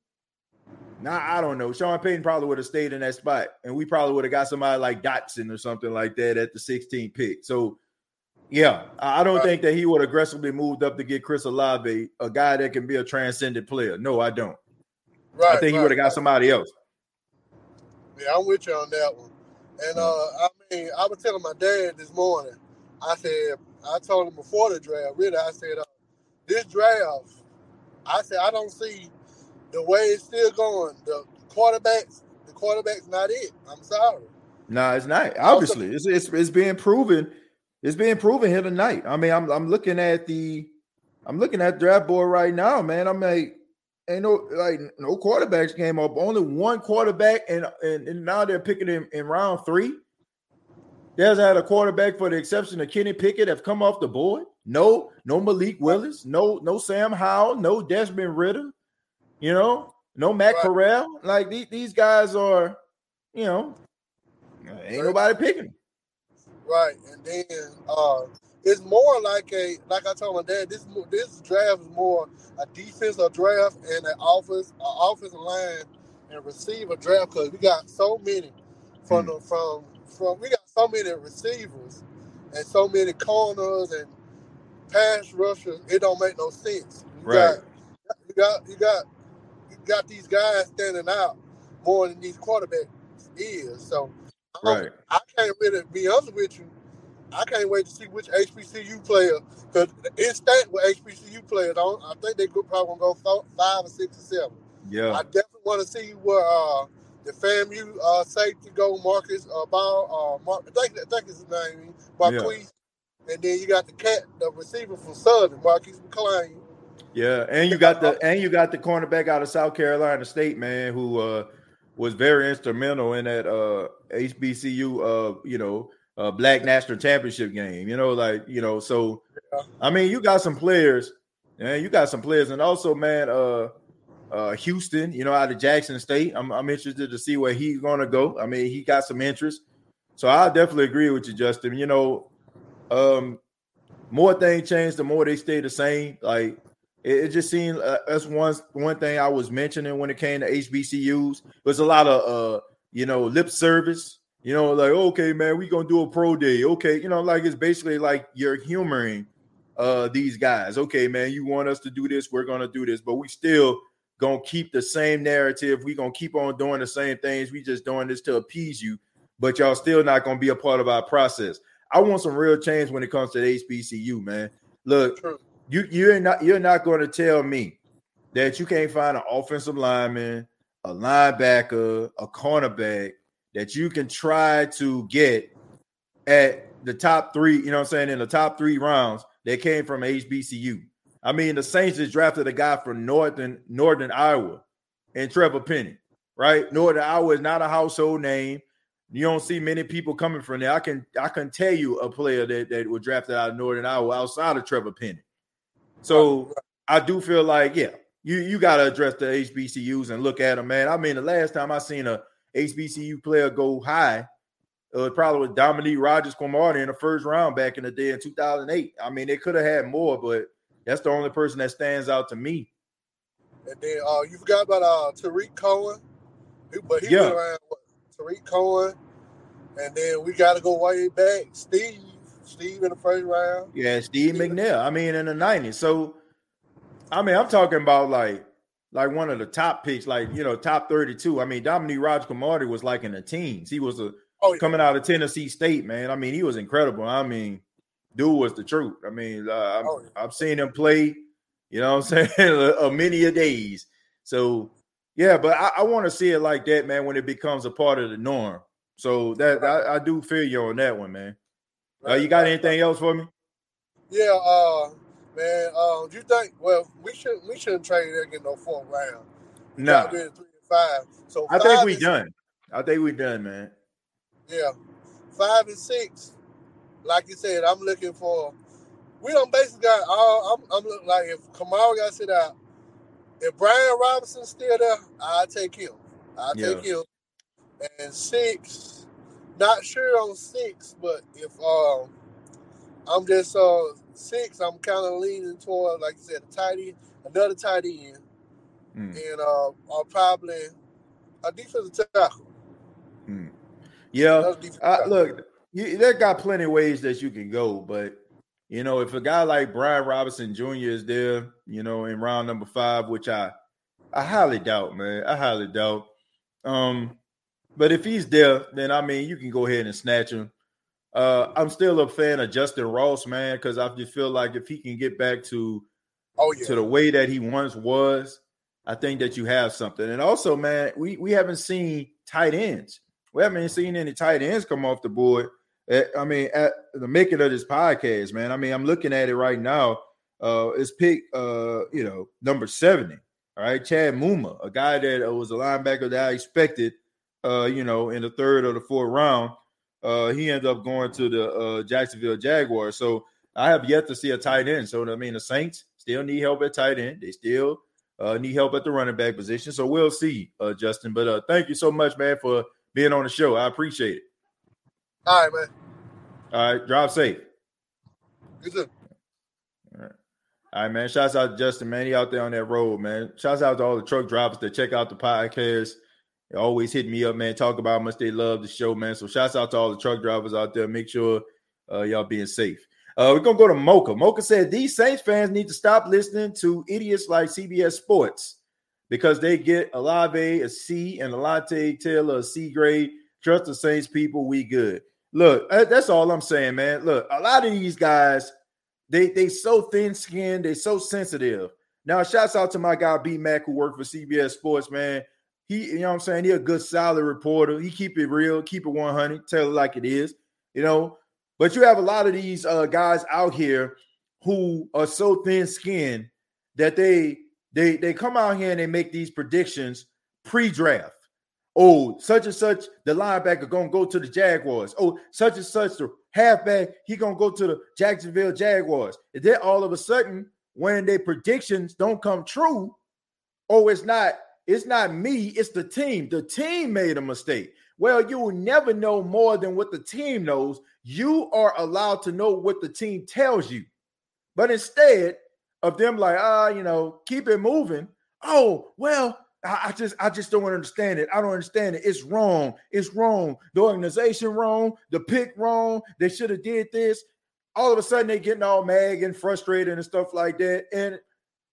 nah, I don't know. Sean Payton probably would have stayed in that spot, and we probably would have got somebody like Dotson or something like that at the 16th pick. So yeah, I don't think that he would aggressively moved up to get Chris Olave, a guy that can be a transcendent player. No, I don't. Right, I think right, he would have got somebody else. Yeah, I'm with you on that one. And uh, I mean, I was telling my dad this morning. I said, I told him before the draft. Really, I said, uh, this draft, I said I don't see the way it's still going. The quarterbacks, the quarterback's not it. I'm sorry. No, nah, it's not. Obviously, it's, it's it's being proven it's being proven here tonight. I mean, I'm I'm looking at the I'm looking at draft board right now, man. I'm like, ain't no like no quarterbacks came up. Only one quarterback, and and, and now they're picking him in round three. There's had a quarterback for the exception of Kenny Pickett have come off the board. No, no Malik Willis, no, no Sam Howell, no Desmond Ridder, you know, no Matt right. Corral. Like these, these guys are, you know, ain't nobody picking. Right, and then uh, it's more like a like I told my dad. This this draft is more a defensive draft and an office, an offensive line and receiver draft because we got so many from mm. the, from from we got so many receivers and so many corners and pass rushers. It don't make no sense. You right. Got, you got you got you got these guys standing out more than these quarterbacks is. So Right. I can't really be honest with you. I can't wait to see which HBCU player because instant with HBCU players, I, I think they could probably go five or six or seven. Yeah, I definitely want to see where uh, the FAMU uh, safety go, Marcus uh, Ball, uh, Mark, I think I think his name, Marquise, yeah. and then you got the cat, the receiver from Southern, Marquise McClain. Yeah, and you got the and you got the cornerback out of South Carolina State, man, who uh was very instrumental in that uh HBCU uh you know uh Black National Championship game. You know, like you know, so I mean, you got some players, and you got some players, and also man, uh, uh Houston, you know, out of Jackson State. I'm I'm interested to see where he's going to go. I mean, he got some interest, so I definitely agree with you, Justin. You know, um, more things change, the more they stay the same. Like it, it just seemed uh, that's one one thing I was mentioning when it came to HBCUs. There's a lot of uh, you know, lip service. You know, like okay, man, we gonna do a pro day. Okay, you know, like it's basically like you're humoring uh these guys. Okay, man, you want us to do this, we're gonna do this, but we still gonna keep the same narrative. We gonna keep on doing the same things. We just doing this to appease you, but y'all still not gonna be a part of our process. I want some real change when it comes to the HBCU, man. Look, you you're not you're not going to tell me that you can't find an offensive lineman, a linebacker, a cornerback that you can try to get at the top three, you know what I'm saying, in the top three rounds that came from HBCU. I mean, the Saints just drafted a guy from Northern Northern Iowa and Trevor Penning, right? Northern Iowa is not a household name. You don't see many people coming from there. I can I can tell you a player that, that was drafted out of Northern Iowa outside of Trevor Penning. So I do feel like, yeah, you you got to address the HBCUs and look at them, man. I mean, the last time I seen a HBCU player go high it was probably with Dominique Rodgers Cromartie in the first round back in the day in 2008. I mean, they could have had more, but that's the only person that stands out to me. And then uh, you forgot about uh, Tarik Cohen, but he yeah. around what, Tarik Cohen, and then we got to go way back. Steve, Steve in the first round. Yeah, Steve, Steve McNair. I mean, in the '90s. So, I mean, I'm talking about like like one of the top picks, like you know, top 32. I mean, Dominique Rodgers Cromartie was like in the teens. He was a oh, yeah. coming out of Tennessee State, man. I mean, he was incredible. I mean, dude was the truth. I mean, uh, oh, yeah. I've seen him play. You know what I'm saying? a, many a days. So yeah, but I, I want to see it like that, man, when it becomes a part of the norm. So that. I, I, do feel you on that one, man. Right. Uh, you got anything else for me? Yeah, uh, man. Um, do you think? Well, we should we shouldn't trade there get no fourth round. No, three and five. So I think we done. I think we done, man. Yeah, five and six. Like you said, I'm looking for. We don't basically got all. I'm, I'm looking like if Kamara got sit out, if Brian Robinson's still there, I'll take him. I'll yeah. take him. And six, not sure on six, but if um, I'm just uh six, I'm kind of leaning toward, like I said, a tight end, another tight end, mm. and uh, I'll probably a defensive tackle. Mm. Yeah, look, you, there got plenty of ways that you can go, but you know, if a guy like Brian Robinson Jr. is there, you know, in round number five, which I I highly doubt, man. I highly doubt. Um, but if he's there, then I mean you can go ahead and snatch him. Uh, I'm still a fan of Justyn Ross, man, because I just feel like if he can get back to oh yeah. to the way that he once was, I think that you have something. And also, man, we we haven't seen tight ends. We haven't seen any tight ends come off the board I mean, at the making of this podcast, man. I mean, I'm looking at it right now. Uh, it's pick, uh, you know, number 70. All right, Chad Muma, a guy that was a linebacker that I expected, uh, you know, in the third or the fourth round. Uh, he ended up going to the uh, Jacksonville Jaguars. So I have yet to see a tight end. So I mean, the Saints still need help at tight end. They still uh, need help at the running back position. So we'll see, uh, Justin. But uh, thank you so much, man, for being on the show. I appreciate it. All right, man. All right, drive safe. You too. All right. All right, man. Shouts out to Justin, man. He out there on that road, man. Shouts out to all the truck drivers that check out the podcast. They always hit me up, man. Talk about how much they love the show, man. So shouts out to all the truck drivers out there. Make sure uh, y'all being safe. Uh, we're gonna go to Mocha. Mocha said these Saints fans need to stop listening to idiots like CBS Sports because they get a Olave a C and Alontae Taylor a C grade. Trust the Saints people, we good. Look, that's all I'm saying, man. Look, a lot of these guys, they they so thin skinned, they so sensitive. Now, shouts out to my guy B Mac who worked for CBS Sports, man. He, you know what I'm saying? He a good solid reporter. He keep it real, keep it 100, tell it like it is, you know. But you have a lot of these uh, guys out here who are so thin skinned that they they they come out here and they make these predictions pre-draft oh, such and such, the linebacker gonna go to the Jaguars. Oh, such and such, the halfback, he gonna go to the Jacksonville Jaguars. And then all of a sudden, when their predictions don't come true, oh, it's not, it's not me, it's the team. The team made a mistake. Well, you will never know more than what the team knows. You are allowed to know what the team tells you. But instead of them like, ah, you know, keep it moving. Oh, well, I, I, just I just don't understand it. I don't understand it. It's wrong. It's wrong. The organization wrong. The pick wrong. They should have did this. All of a sudden they getting all mad and frustrated and stuff like that. And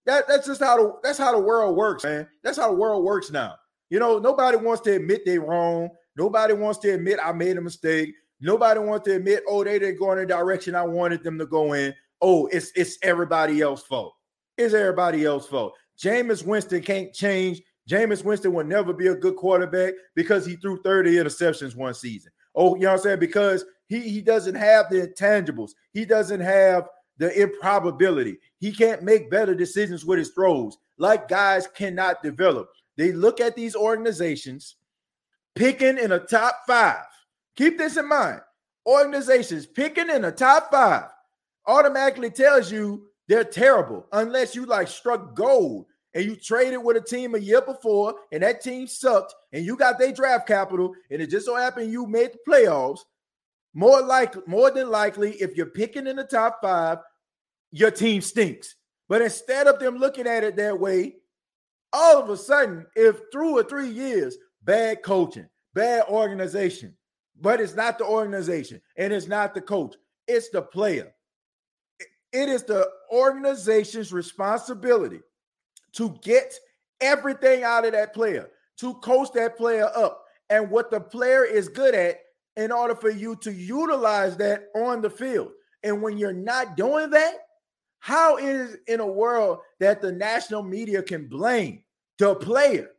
that that's just how the that's how the world works, man. That's how the world works now. You know, nobody wants to admit they're wrong. Nobody wants to admit I made a mistake. Nobody wants to admit, oh, they didn't go in the direction I wanted them to go in. Oh, it's it's everybody else's fault. It's everybody else's fault. Jameis Winston can't change Jameis Winston will never be a good quarterback because he threw 30 interceptions one season. Oh, you know what I'm saying? Because he, he doesn't have the intangibles. He doesn't have the improbability. He can't make better decisions with his throws like guys cannot develop. They look at these organizations picking in a top five. Keep this in mind. Organizations picking in a top five automatically tells you they're terrible unless you like struck gold and you traded with a team a year before and that team sucked and you got their draft capital and it just so happened you made the playoffs, more likely, more than likely, if you're picking in the top five, your team stinks. But instead of them looking at it that way, all of a sudden, if through or three years, bad coaching, bad organization, but it's not the organization and it's not the coach, it's the player. It is the organization's responsibility to get everything out of that player, to coach that player up. And what the player is good at in order for you to utilize that on the field. And when you're not doing that, how is in a world that the national media can blame the player?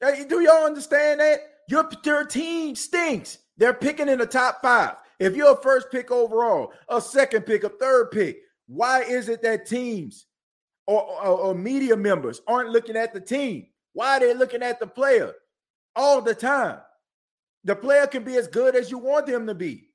Do y'all understand that? Your, your team stinks. They're picking in the top five. If you're a first pick overall, a second pick, a third pick, why is it that teams or, or, or media members aren't looking at the team? Why are they looking at the player all the time? The player can be as good as you want him to be.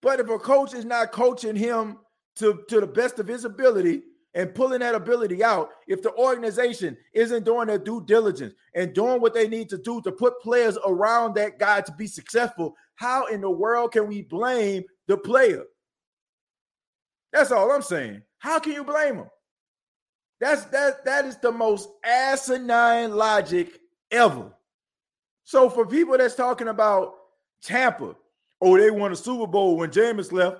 But if a coach is not coaching him to, to the best of his ability and pulling that ability out, if the organization isn't doing their due diligence and doing what they need to do to put players around that guy to be successful, how in the world can we blame the player? That's all I'm saying. How can you blame him? That's that that is the most asinine logic ever. So for people that's talking about Tampa, oh, they won a Super Bowl when Jameis left.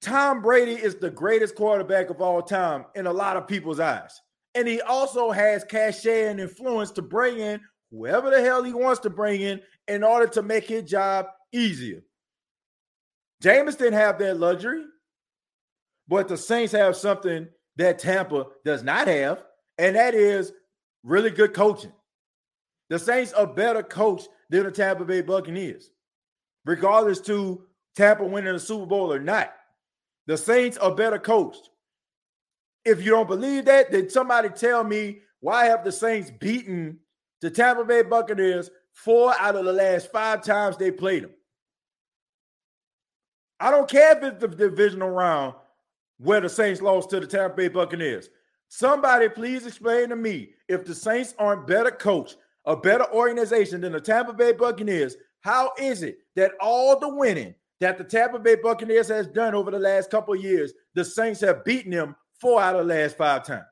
Tom Brady is the greatest quarterback of all time in a lot of people's eyes. And he also has cachet and influence to bring in whoever the hell he wants to bring in in order to make his job easier. Jameis didn't have that luxury, but the Saints have something that Tampa does not have, and that is really good coaching. The Saints are better coached than the Tampa Bay Buccaneers, regardless to Tampa winning the Super Bowl or not. The Saints are better coached. If you don't believe that, then somebody tell me why have the Saints beaten the Tampa Bay Buccaneers four out of the last five times they played them. I don't care if it's the divisional round where the Saints lost to the Tampa Bay Buccaneers. Somebody please explain to me if the Saints aren't better coached, a better organization than the Tampa Bay Buccaneers, how is it that all the winning that the Tampa Bay Buccaneers has done over the last couple years, the Saints have beaten them four out of the last five times?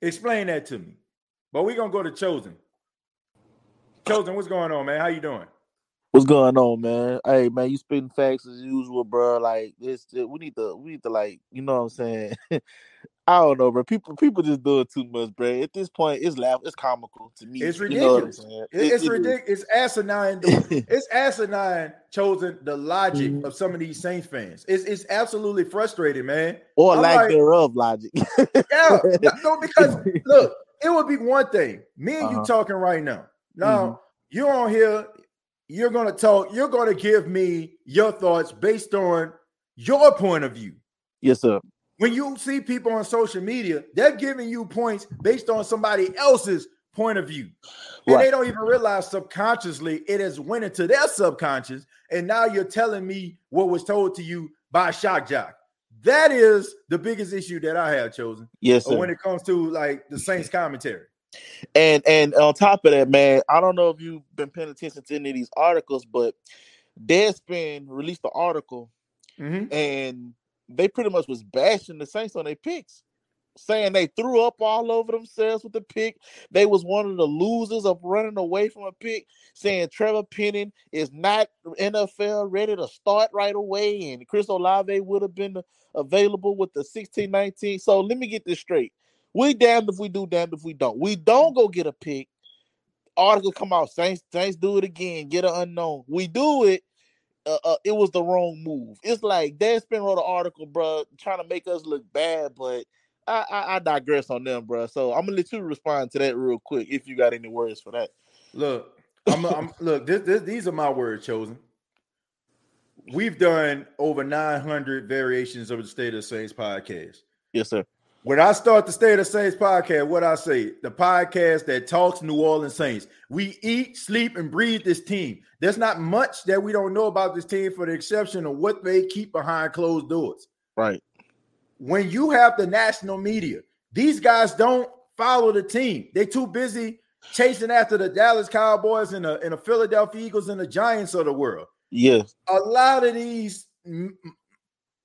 Explain that to me. But we're gonna go to Chosen. Chosen, what's going on, man? How you doing? What's going on, man? Hey, man, you spitting facts as usual, bro. Like this, we need to, we need to, like, you know what I'm saying? I don't know, bro. People, people just do it too much, bro. At this point, it's laugh, it's comical to me. It's ridiculous. You know it, it's it ridiculous. It's asinine. it's asinine. Chosen the logic mm-hmm. of some of these Saints fans. It's it's absolutely frustrating, man. Or I'm lack like, thereof logic. yeah, no, because look, it would be one thing. Me and uh-huh. you talking right now. Now mm-hmm. you're on here. You're gonna talk. You're gonna give me your thoughts based on your point of view. Yes, sir. When you see people on social media, they're giving you points based on somebody else's point of view. And right. they don't even realize subconsciously it has went into their subconscious. And now you're telling me what was told to you by Shock Jock. That is the biggest issue that I have chosen. Yes, sir. when it comes to like the Saints commentary. And and on top of that, man, I don't know if you've been paying attention to any of these articles, but Deadspin released the article, mm-hmm. and they pretty much was bashing the Saints on their picks saying they threw up all over themselves with the pick. They was one of the losers of running away from a pick, saying Trevor Penning is not NFL ready to start right away, and Chris Olave would have been available with the 16-19. So let me get this straight. We damned if we do, damned if we don't. We don't go get a pick. Article come out, Saints, Saints do it again, get an unknown. We do it. Uh, uh, it was the wrong move. It's like Deadspin wrote an article, bro, trying to make us look bad, but I, I, I digress on them, bro. So I'm gonna let you respond to that real quick if you got any words for that. Look, I'm, I'm look. This, this, these are my words chosen. We've done over 900 variations of the State of Saints podcast. Yes, sir. When I start the State of Saints podcast, what I say, the podcast that talks New Orleans Saints. We eat, sleep, and breathe this team. There's not much that we don't know about this team, for the exception of what they keep behind closed doors. Right. when you have the national media, these guys don't follow the team. They too busy chasing after the Dallas Cowboys and the, and the Philadelphia Eagles and the Giants of the world. Yes. A lot of these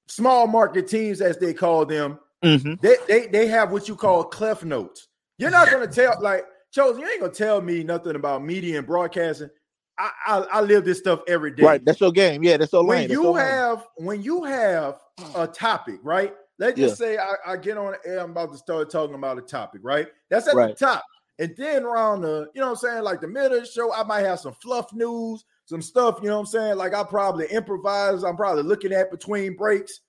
small market teams, as they call them, mm-hmm. they, they they have what you call Cliff notes. You're not gonna tell like Chosen, you ain't gonna tell me nothing about media and broadcasting. I, I, I live this stuff every day. Right, that's your game. Yeah, that's your when lane. you have when you have a topic, right? Let's just yeah. say I, I, get on air, I'm about to start talking about a topic, right? That's at right. the top. And then around the, you know what I'm saying, like the middle of the show, I might have some fluff news, some stuff, you know what I'm saying? Like I probably improvise, I'm probably looking at between breaks.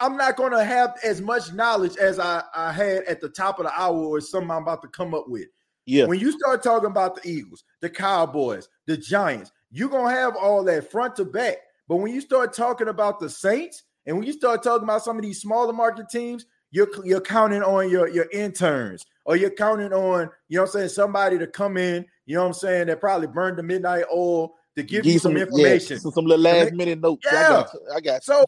I'm not gonna have as much knowledge as I, I had at the top of the hour or something I'm about to come up with. Yeah. When you start talking about the Eagles, the Cowboys, the Giants, you're gonna have all that front to back. But when you start talking about the Saints, and when you start talking about some of these smaller market teams, you're you're counting on your your interns or you're counting on, you know I'm saying, somebody to come in, you know what I'm saying, that probably burned the midnight oil to give, give you some, some information. Yeah, some, some little last minute notes. Yeah. I got, I got So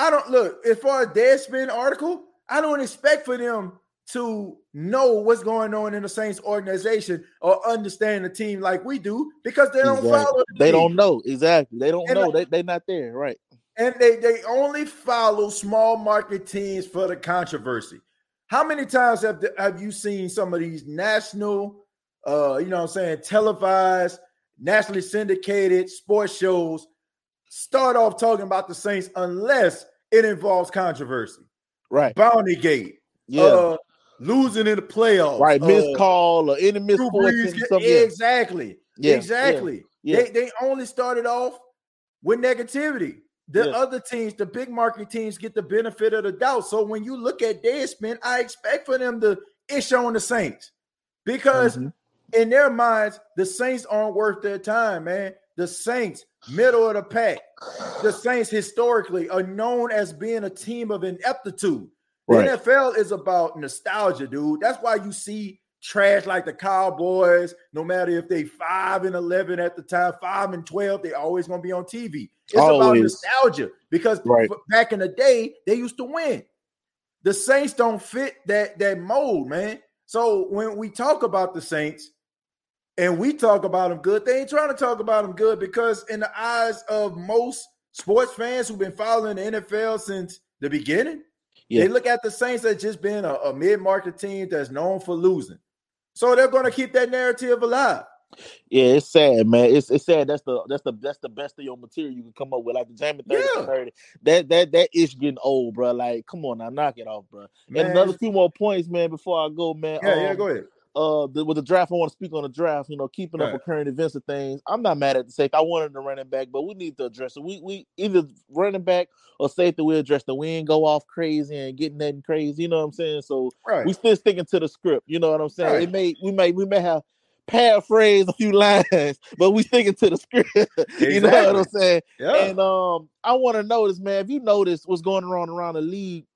I don't look as far as Deadspin article, I don't expect for them to know what's going on in the Saints organization or understand the team like we do because they don't exactly. follow. The they team. don't know exactly. They don't And know. I- they they not there. Right. and they they only follow small market teams for the controversy. How many times have the, have you seen some of these national, uh, you know, what I'm saying televised, nationally syndicated sports shows start off talking about the Saints unless it involves controversy, Right. Bounty Gate, Yeah. uh, losing in the playoffs, right. Missed uh, call or any Drew misfortune. Brees something. Yeah. exactly, Yeah, exactly. yeah. They they only started off with negativity. The Yeah. other teams, the big market teams, get the benefit of the doubt. So when you look at Deadspin, I expect for them to ish on the Saints because Mhm. in their minds, the Saints aren't worth their time, man. The Saints, middle of the pack. The Saints historically are known as being a team of ineptitude. The Right. NFL is about nostalgia, dude. That's why you see trash like the Cowboys, no matter if they five and eleven at the time, five and twelve, they always gonna be on TV. It's about nostalgia because Right. back in the day they used to win. The Saints don't fit that that mold, man. So when we talk about the Saints and we talk about them good, they ain't trying to talk about them good because in the eyes of most sports fans who've been following the NFL since the beginning, Yeah. they look at the Saints as just being a, a mid-market team that's known for losing. So they're going to keep that narrative alive. Yeah, it's sad, man. It's it's sad. That's the that's the that's the best of your material you can come up with. Like the Jamie 30 Yeah. 30. That that that ish getting old, bro. Like, come on now, knock it off, bro. Man, and another few more points, man, before I go, man. yeah, yeah, Um, go ahead. Uh the, with the draft, I want to speak on the draft. You know, keeping up with current events and things. I'm not mad at the safety. I wanted the running back, but we need to address it. We we either running back or safety. We address the. We ain't go off crazy and getting nothing crazy. You know what I'm saying? So Right. we still sticking to the script. You know what I'm saying? Right. It may we may we may have paraphrased a few lines, but we sticking to the script. you know what I'm saying? Yeah. And um, I want to notice, man, if you notice what's going on around the league,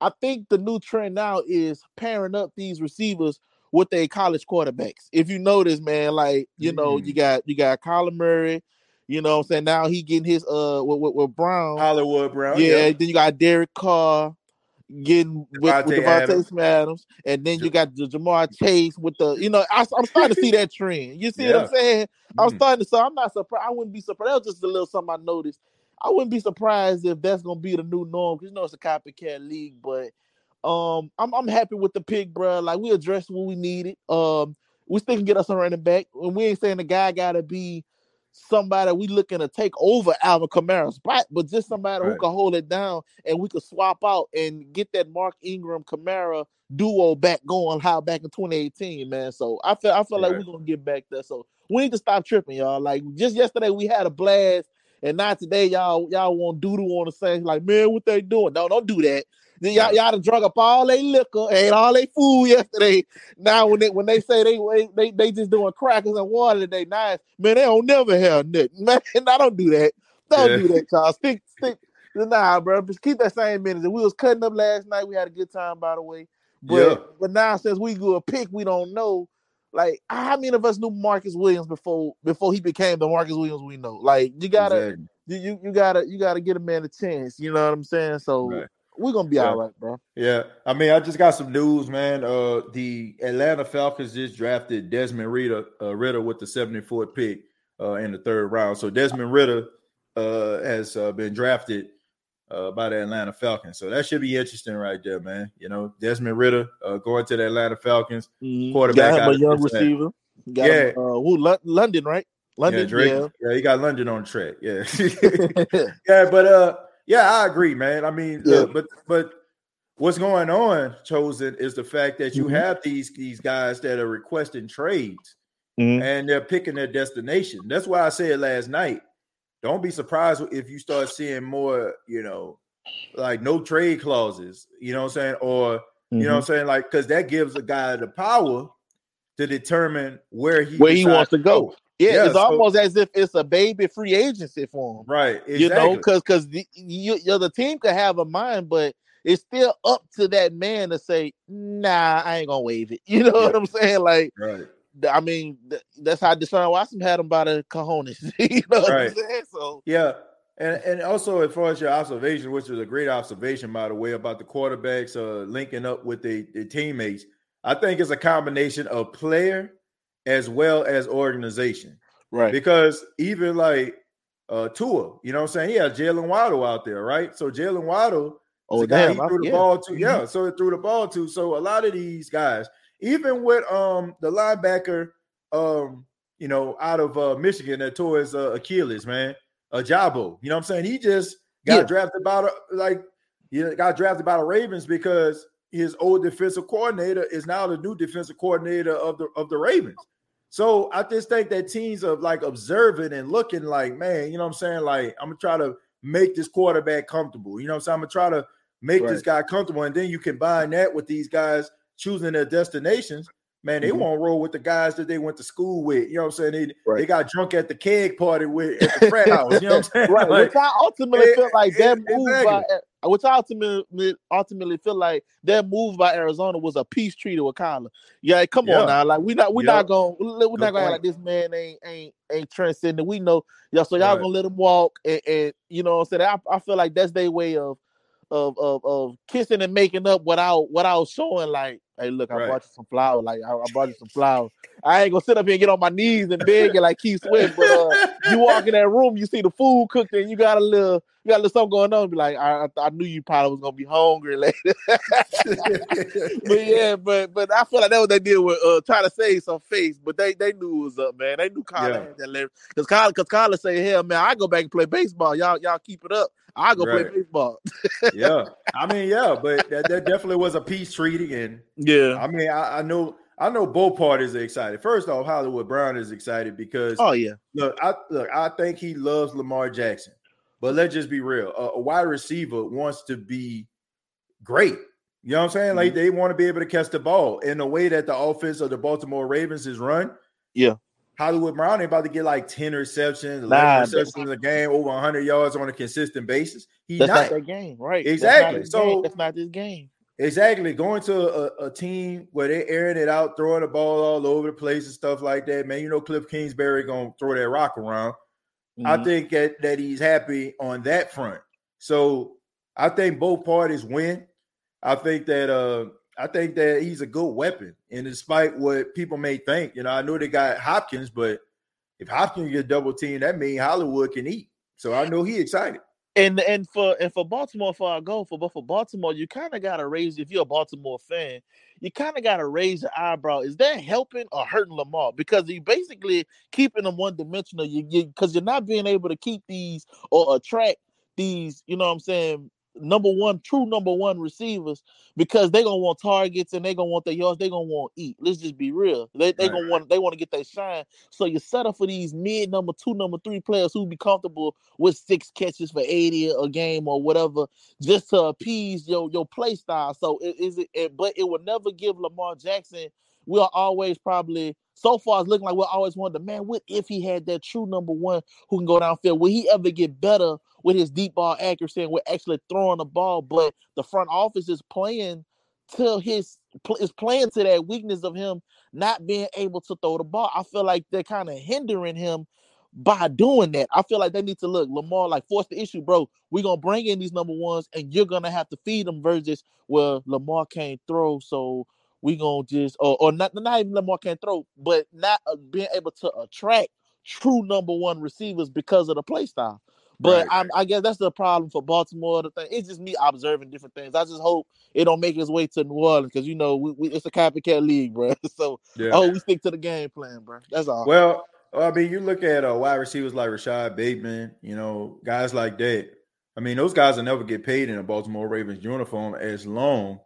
I think the new trend now is pairing up these receivers with their college quarterbacks. If you notice, man, like you know, Mm. you got you got Kyler Murray. You know what I'm saying? Now he getting his uh with, with, with Brown. Hollywood Brown. yeah, then you got Derek Carr getting with, with Davante Davante Adams. Adams, and then you got the Ja'Marr Chase with the you know I, am starting to see that trend. You see what I'm Yeah. saying? I'm Mhm. starting to. So I'm not surprised. I wouldn't be surprised. That was just a little something I noticed. I wouldn't be surprised if that's gonna be the new norm because you know it's a copycat league. But um, I'm I'm happy with the pick, bro. Like we addressed what we needed. Um, we still can get us a running back, and we ain't saying the guy got to be somebody we looking to take over Alvin Kamara's spot, but just somebody who can hold it down and we could swap out and get that Mark Ingram Kamara duo back going how back in 2018, man. So I feel I feel like we're gonna get back there. So we need to stop tripping, y'all. Like just yesterday we had a blast, and not today, y'all y'all want doodle on the same like, man, what they doing? No, don't do that. Y'all, y'all done drunk up all they liquor, ate all they food yesterday. Now when they when they say they they they just doing crackers and water today, nice man, they don't never have nothing. Man, I don't do that. Don't Yeah. do that, y'all. Stick stick. Nah, bro. Just keep that same energy. We was cutting up last night. We had a good time, by the way. But Yeah. but now since we go a pick, we don't know. Like how many of us knew Marcus Williams before before he became the Marcus Williams we know? Like you gotta Exactly. you, you you gotta you gotta get a man a chance. You know what I'm saying? So Right. We're gonna be yeah. all right, bro. Yeah, I mean, I just got some news, man. Uh, the Atlanta Falcons just drafted Desmond Ritter, uh, Ridder with the 74th pick uh, in the third round. So Desmond Ridder uh, has uh, been drafted uh, by the Atlanta Falcons. So that should be interesting right there, man. You know, Desmond Ridder uh, going to the Atlanta Falcons, mm-hmm. quarterback. Got him a young receiver. Got yeah, him, uh, who, London, right? London, yeah, Drake, yeah. yeah, he got London on track. Yeah, yeah, but uh, yeah, I agree, man. I mean, yeah. uh, but but what's going on, chosen, is the fact that you mm-hmm. have these these guys that are requesting trades, mm-hmm. and they're picking their destination. That's why I said last night don't be surprised if you start seeing more, you know, like no trade clauses, you know what I'm saying? Or, you know what I'm mm-hmm. saying? Like, because that gives a guy the power to determine where he where he wants to go. Yeah, it's so, almost as if it's a baby free agency for him. Right. Exactly. You know, because because the, you, you the team could have a mind, but it's still up to that man to say, nah, I ain't gonna waive it. You know yeah. what I'm saying? Like, right. I mean, that's how Deshaun Watson had him by the cojones. you know right. So yeah. And, and also as far as your observation, which is a great observation by the way about the quarterbacks uh, linking up with the, the teammates, I think it's a combination of player as well as organization. Right. Because even like uh Tua, you know what I'm saying? He had Jaylen Waddle out there, right? So Jaylen Waddle oh, damn, he threw the yeah. ball to. Mm-hmm. Yeah, so he threw the ball to. So a lot of these guys, even with um the linebacker um you know out of uh Michigan that tore his uh, Achilles, man, Ojabo. You know what I'm saying? He just got yeah. drafted by the like he got drafted by the Ravens because his old defensive coordinator is now the new defensive coordinator of the of the Ravens. So I just think that teams are like observing and looking like, man, you know what I'm saying? Like, I'm gonna try to make this quarterback comfortable. You know what I'm saying? I'm gonna try to make right. this guy comfortable. And then you combine that with these guys choosing their destinations, man, they mm-hmm. won't roll with the guys that they went to school with. You know what I'm saying? They, right. they got drunk at the keg party with at the frat house. You know what I'm saying? right. Like, which I ultimately it, feel like that it, move exactly. by which I ultimately ultimately feel like that move by Arizona was a peace treaty with Kyler. Yeah, come yeah. on now. Like we not we not gonna we're not gonna like this man ain't ain't ain't transcending. We know y'all so y'all right. gonna let him walk and, and you know what I'm saying. I, I feel like that's their way of of of of kissing and making up without without showing like, hey, look, I right. brought you some flour. Like I, I, brought you some flour. I ain't gonna sit up here and get on my knees and beg it like Keith Sweat, but uh, you walk in that room, you see the food cooked, and you got a little you got a little something going on. Be like, I, I, knew you probably was gonna be hungry later. but yeah, but but I feel like that what they did with uh trying to save some face, but they they knew it was up, man. They knew Kyler yeah. had that leverage because Kyler because Kyler say, hell man, I go back and play baseball. Y'all y'all keep it up. I go right. play baseball. yeah, I mean, yeah, but that, that, definitely was a peace treaty, and yeah, I mean, I, I, know, I know both parties are excited. First off, Hollywood Brown is excited because, oh yeah, look, I look, I think he loves Lamar Jackson, but let's just be real, a, a wide receiver wants to be great. You know what I'm saying? Like mm-hmm. they want to be able to catch the ball in the way that the offense of the Baltimore Ravens is run. Yeah, Hollywood Brown ain't about to get like 10 receptions, 11 nah, receptions in a game, over 100 yards on a consistent basis. He's not. not that game, right? Exactly. That's so game. that's not this game. Exactly. Going to a, a, team where they're airing it out, throwing the ball all over the place and stuff like that. Man, you know Cliff Kingsbury gonna throw that rock around. Mm-hmm. I think that, that he's happy on that front. So I think both parties win. I think that uh I think that he's a good weapon. And despite what people may think, you know, I know they got Hopkins, but if Hopkins get double team, that means Hollywood can eat. So I know he excited. And and for and for Baltimore, for I go for but for Baltimore, you kind of gotta raise if you're a Baltimore fan, you kind of gotta raise your eyebrow. Is that helping or hurting Lamar? Because you basically keeping them one dimensional. You because you, you're not being able to keep these or attract these, you know what I'm saying, number one, true number one receivers because they're gonna want targets and they're gonna want their yards, they're gonna want to eat. Let's just be real. They they right. gonna want they want to get their shine. So you set up for these mid number two, number three players who be comfortable with six catches for 80 a game or whatever, just to appease your your play style. So is it, it but it will never give Lamar Jackson. We'll always probably so far it's looking like we're always the man. What if he had that true number one who can go downfield? Will he ever get better with his deep ball accuracy and we're actually throwing the ball? But the front office is playing to his is playing to that weakness of him not being able to throw the ball. I feel like they're kind of hindering him by doing that, I feel like they need to look Lamar like force the issue, bro. We're gonna bring in these number ones, and you're gonna have to feed them versus where Lamar can't throw, so we gonna just or, or not not even Lamar can't throw, but not uh, being able to attract true number one receivers because of the play style. But right, i guess that's the problem for Baltimore. The thing it's just me observing different things. I just hope it don't make its way to New Orleans because you know we, we, it's a copycat league, bro. So yeah. oh, we stick to the game plan, bro. That's all. Well, I mean, you look at uh, wide receivers like Rashod Bateman, you know, guys like that. I mean, those guys will never get paid in a Baltimore Ravens uniform as long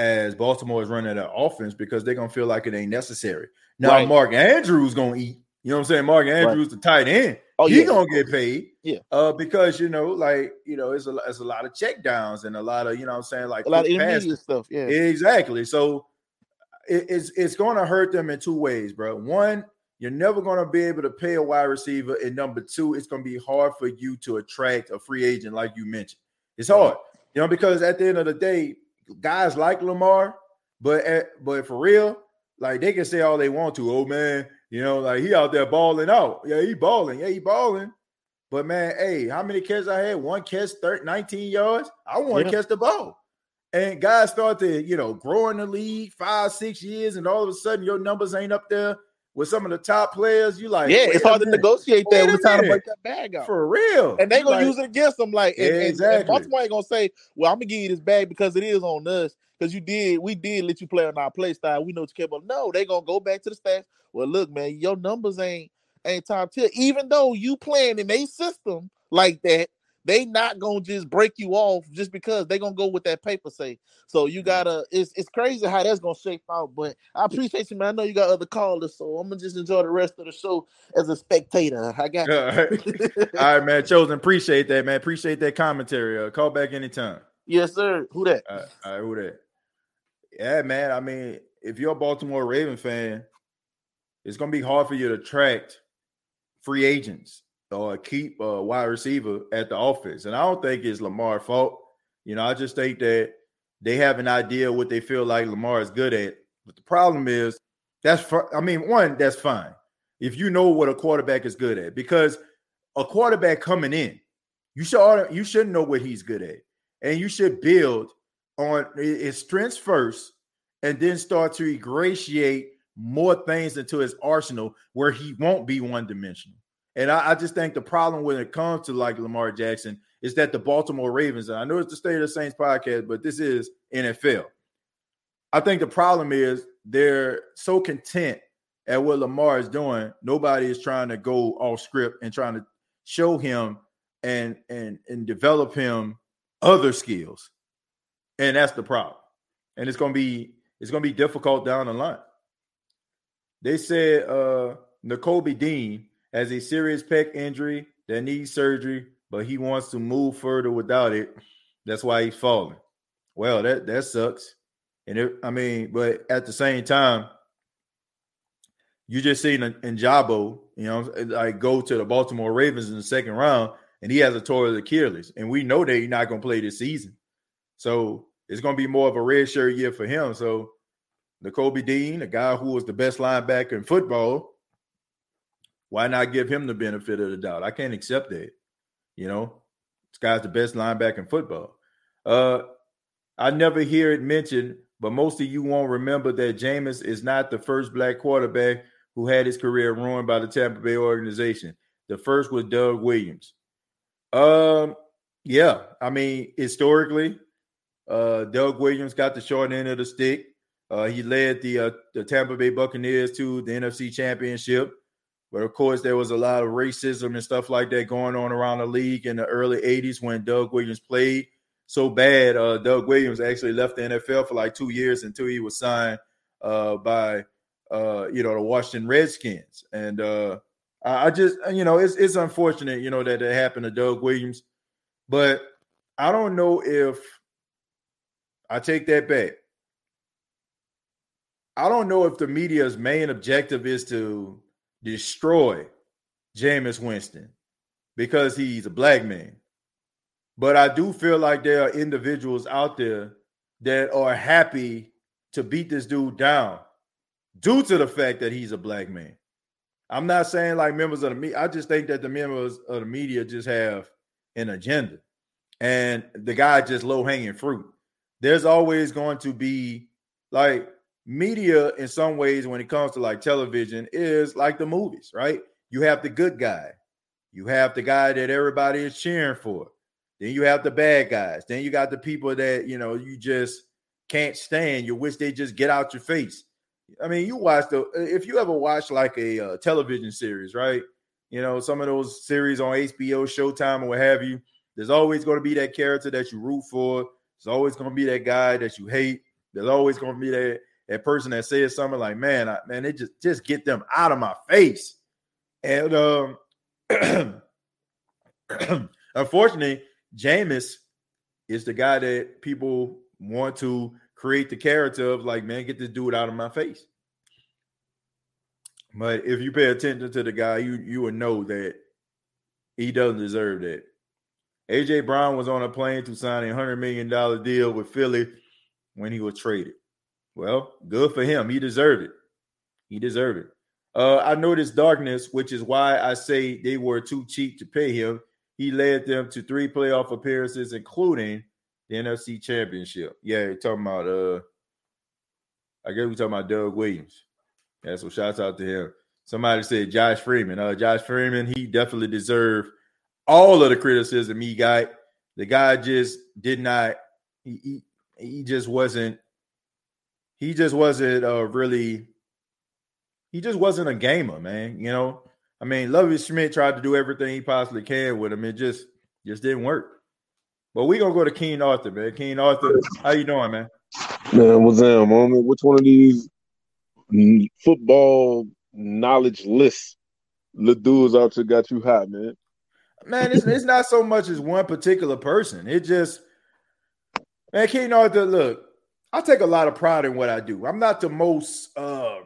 as Baltimore is running that offense because they're gonna feel like it ain't necessary. Now, right. Mark Andrews gonna eat. You know what I'm saying? Mark Andrews, right. the tight end. Oh, he yeah. gonna get paid. Yeah. Uh, because you know, like you know, it's a it's a lot of check downs and a lot of you know, what I'm saying like a lot of intermediate stuff. Yeah. Exactly. So it, it's it's gonna hurt them in two ways, bro. One, you're never gonna be able to pay a wide receiver, and number two, it's gonna be hard for you to attract a free agent like you mentioned. It's hard, you know, because at the end of the day, guys like Lamar, but eh, but for real, like they can say all they want to. Oh man, you know, like he out there balling out. Yeah, he balling. Yeah, he balling. But man, hey, how many catches I had? One catch, 30, 19 yards. I want to yeah. catch the ball. And guys start to, you know, grow in the league five, six years, and all of a sudden your numbers ain't up there with some of the top players. You like, yeah, it's hard to negotiate that when it's time to break that bag out for real. And they gonna like, use it against them. Like, and, exactly. and, and Baltimore ain't gonna say, "Well, I'm gonna give you this bag because it is on us." Because you did, we did let you play on our play style. We know what you capable. No, they gonna go back to the stats. Well, look, man, your numbers ain't ain't top tier. Even though you playing in a system like that, they not gonna just break you off just because they gonna go with that paper say. So you gotta it's it's crazy how that's gonna shape out. But I appreciate you, man. I know you got other callers, so I'm gonna just enjoy the rest of the show as a spectator. I got All right, All right man. Chosen, appreciate that, man. Appreciate that commentary. Uh, call back anytime. Yes, sir. Who that? All right, all right who that? Yeah, man. I mean, if you're a Baltimore Raven fan, it's gonna be hard for you to attract free agents or keep a wide receiver at the office. And I don't think it's Lamar's fault. You know, I just think that they have an idea what they feel like Lamar is good at. But the problem is that's I mean, one, that's fine. If you know what a quarterback is good at, because a quarterback coming in, you should you should know what he's good at. And you should build on his strengths first and then start to ingratiate more things into his arsenal where he won't be one dimensional. And I, I, just think the problem when it comes to like Lamar Jackson is that the Baltimore Ravens, and I know it's the State of the Saints podcast, but this is NFL. I think the problem is they're so content at what Lamar is doing. Nobody is trying to go off script and trying to show him and and and develop him other skills. And that's the problem. And it's gonna be it's gonna be difficult down the line. They said uh Nakobe Dean has a serious pec injury that needs surgery, but he wants to move further without it. That's why he's falling. Well, that that sucks. And it, I mean, but at the same time, you just seen Ojabo, you know, like go to the Baltimore Ravens in the second round, and he has a torn Achilles, and we know that he's not going to play this season. So it's going to be more of a red shirt year for him. So Nakobe Dean, a guy who was the best linebacker in football, why not give him the benefit of the doubt? I can't accept that. You know, this guy's the best linebacker in football. Uh, I never hear it mentioned, but most of you won't remember that Jameis is not the first black quarterback who had his career ruined by the Tampa Bay organization. The first was Doug Williams. Um, yeah, I mean, historically, uh, Doug Williams got the short end of the stick. Uh, he led the uh, the Tampa Bay Buccaneers to the NFC Championship. But of course, there was a lot of racism and stuff like that going on around the league in the early 80s when Doug Williams played so bad. Uh, Doug Williams actually left the NFL for like two years until he was signed uh, by, uh, you know, the Washington Redskins. And uh, I just, you know, it's, it's unfortunate, you know, that it happened to Doug Williams. But I don't know if I take that back. I don't know if the media's main objective is to destroy Jameis Winston because he's a black man. But I do feel like there are individuals out there that are happy to beat this dude down due to the fact that he's a black man. I'm not saying like members of the media. I just think that the members of the media just have an agenda, and the guy just low hanging fruit. There's always going to be like media in some ways when it comes to like television is like the movies, right? You have the good guy, you have the guy that everybody is cheering for, then you have the bad guys, then you got the people that you know you just can't stand. You wish they just get out your face. I mean, you watch the if you ever watch like a uh, television series, right? You know, some of those series on HBO, Showtime, or what have you. There's always going to be that character that you root for. There's always going to be that guy that you hate. There's always going to be that that person that says something like, "Man, I, man, it just just get them out of my face." And um, unfortunately, Jameis is the guy that people want to create the character of, like, man, get this dude out of my face. But if you pay attention to the guy, you you would know that he doesn't deserve that. AJ Brown was on a plane to sign a hundred million dollar deal with Philly when he was traded. Well, good for him. He deserved it. He deserved it. Uh, I noticed darkness, which is why I say they were too cheap to pay him. He led them to three playoff appearances, including the NFC Championship. Yeah, talking about uh, I guess we're talking about Doug Williams. Yeah, so shouts out to him. Somebody said Josh Freeman. Uh, Josh Freeman, he definitely deserved all of the criticism he got. The guy just did not. He he, he just wasn't he just wasn't uh, really he just wasn't a gamer, man. You know, I mean, Lovie Smith tried to do everything he possibly can with him. It just just didn't work. But we gonna go to King Arthur, man. King Arthur, how you doing, man? Man, what's up, man? Which one of these football knowledge lists the dudes out there got you hot, man? Man, it's, it's not so much as one particular person. It just man, King Arthur, look, I take a lot of pride in what I do. I'm not the most uh,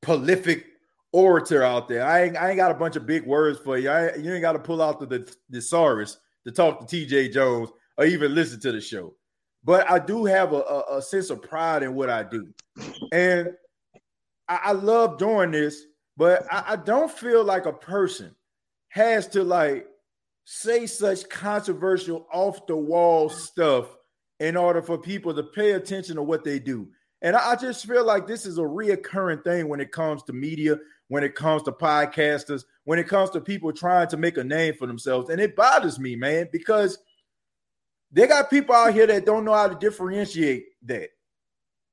prolific orator out there. I ain't, I ain't got a bunch of big words for you. I, you ain't got to pull out the, the thesaurus to talk to TJ Jones or even listen to the show. But I do have a, a, a sense of pride in what I do. And I, I love doing this, but I, I don't feel like a person has to like say such controversial off the wall stuff in order for people to pay attention to what they do. And I just feel like this is a reoccurring thing when it comes to media, when it comes to podcasters, when it comes to people trying to make a name for themselves. And it bothers me, man, because they got people out here that don't know how to differentiate that.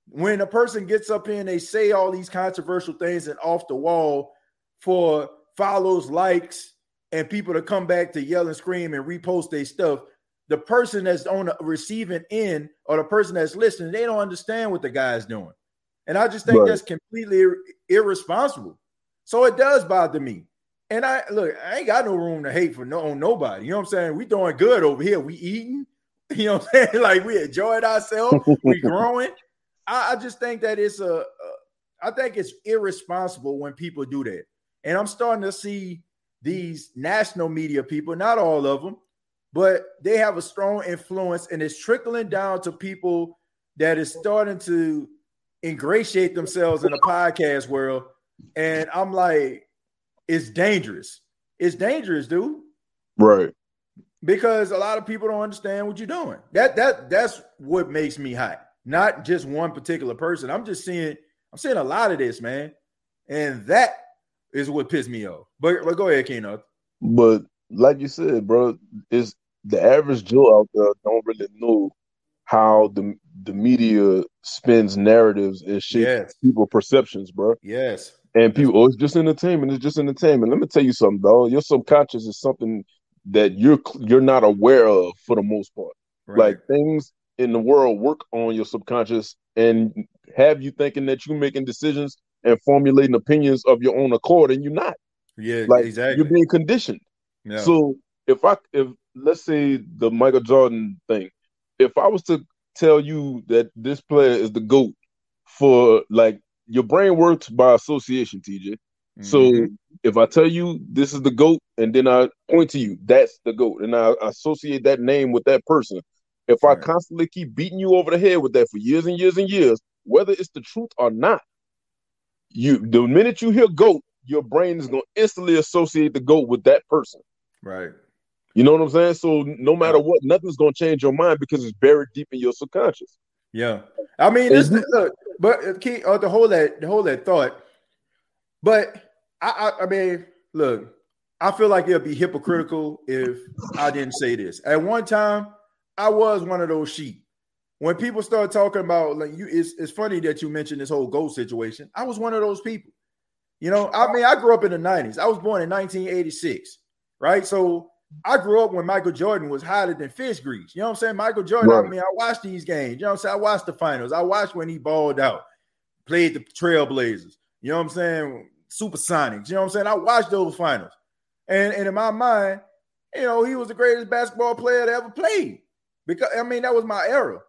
When a person gets up here and they say all these controversial things and off the wall for follows, likes, and people to come back to yell and scream and repost their stuff, the person that's on the receiving end or the person that's listening, they don't understand what the guy's doing. And I just think right. that's completely ir- irresponsible. So it does bother me. And I look, I ain't got no room to hate for no on nobody. You know what I'm saying? We doing good over here. We eating, you know what I'm saying? Like we enjoyed ourselves, we growing. I, I, just think that it's a, a I think it's irresponsible when people do that. And I'm starting to see these national media people, not all of them, but they have a strong influence and it's trickling down to people that is starting to ingratiate themselves in the podcast world. And I'm like, it's dangerous. It's dangerous, dude. Right. Because a lot of people don't understand what you're doing. That that that's what makes me hot. Not just one particular person. I'm just seeing, I'm seeing a lot of this, man. And that is what pissed me off. But, but go ahead, Keno. But like you said, bro, it's the average Joe out there don't really know how the the media spins narratives and shapes yes. people perceptions, bro. Yes. And people, oh, it's just entertainment. It's just entertainment. Let me tell you something, though. Your subconscious is something that you're you're not aware of for the most part. Right. Like things in the world work on your subconscious and have you thinking that you're making decisions and formulating opinions of your own accord, and you're not. Yeah, like exactly. You're being conditioned. Yeah. So if I if let's say the Michael Jordan thing, if I was to tell you that this player is the GOAT for like your brain works by association, TJ. Mm-hmm. So if I tell you this is the GOAT and then I point to you, that's the GOAT, and I associate that name with that person. If right. I constantly keep beating you over the head with that for years and years and years, whether it's the truth or not, you the minute you hear GOAT, your brain is gonna instantly associate the goat with that person. Right. You know what I'm saying? So no matter what, nothing's gonna change your mind because it's buried deep in your subconscious. Yeah, I mean, this, look, but uh, key uh, the whole that the whole that thought. But I, I, I mean, look, I feel like it'd be hypocritical if I didn't say this. At one time, I was one of those sheep. When people start talking about like you, it's, it's funny that you mentioned this whole goal situation. I was one of those people. You know, I mean, I grew up in the 90s. I was born in 1986, right? So I grew up when Michael Jordan was hotter than fish grease. You know what I'm saying? Michael Jordan, right. I mean, I watched these games. You know what I'm saying? I watched the finals. I watched when he balled out, played the Trailblazers. You know what I'm saying? Supersonics. You know what I'm saying? I watched those finals. And, and in my mind, you know, he was the greatest basketball player that ever played. Because I mean, that was my era.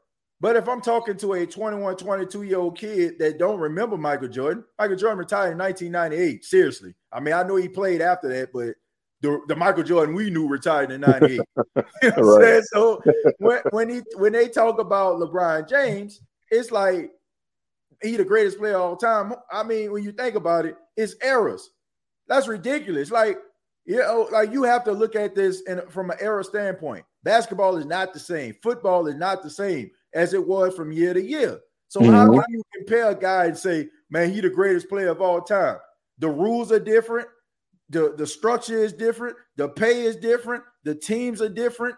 But if I'm talking to a 21, 22 year old kid that don't remember Michael Jordan, Michael Jordan retired in 1998. Seriously. I mean, I know he played after that, but the, the Michael Jordan we knew retired in 98. you know right. So when, when he when they talk about LeBron James, it's like he the greatest player of all time. I mean, when you think about it, it's errors. That's ridiculous. Like, you know, like you have to look at this in, from an era standpoint. Basketball is not the same. Football is not the same as it was from year to year. So mm-hmm. how can you compare a guy and say, man, he the greatest player of all time? The rules are different the, the structure is different, the pay is different, the teams are different.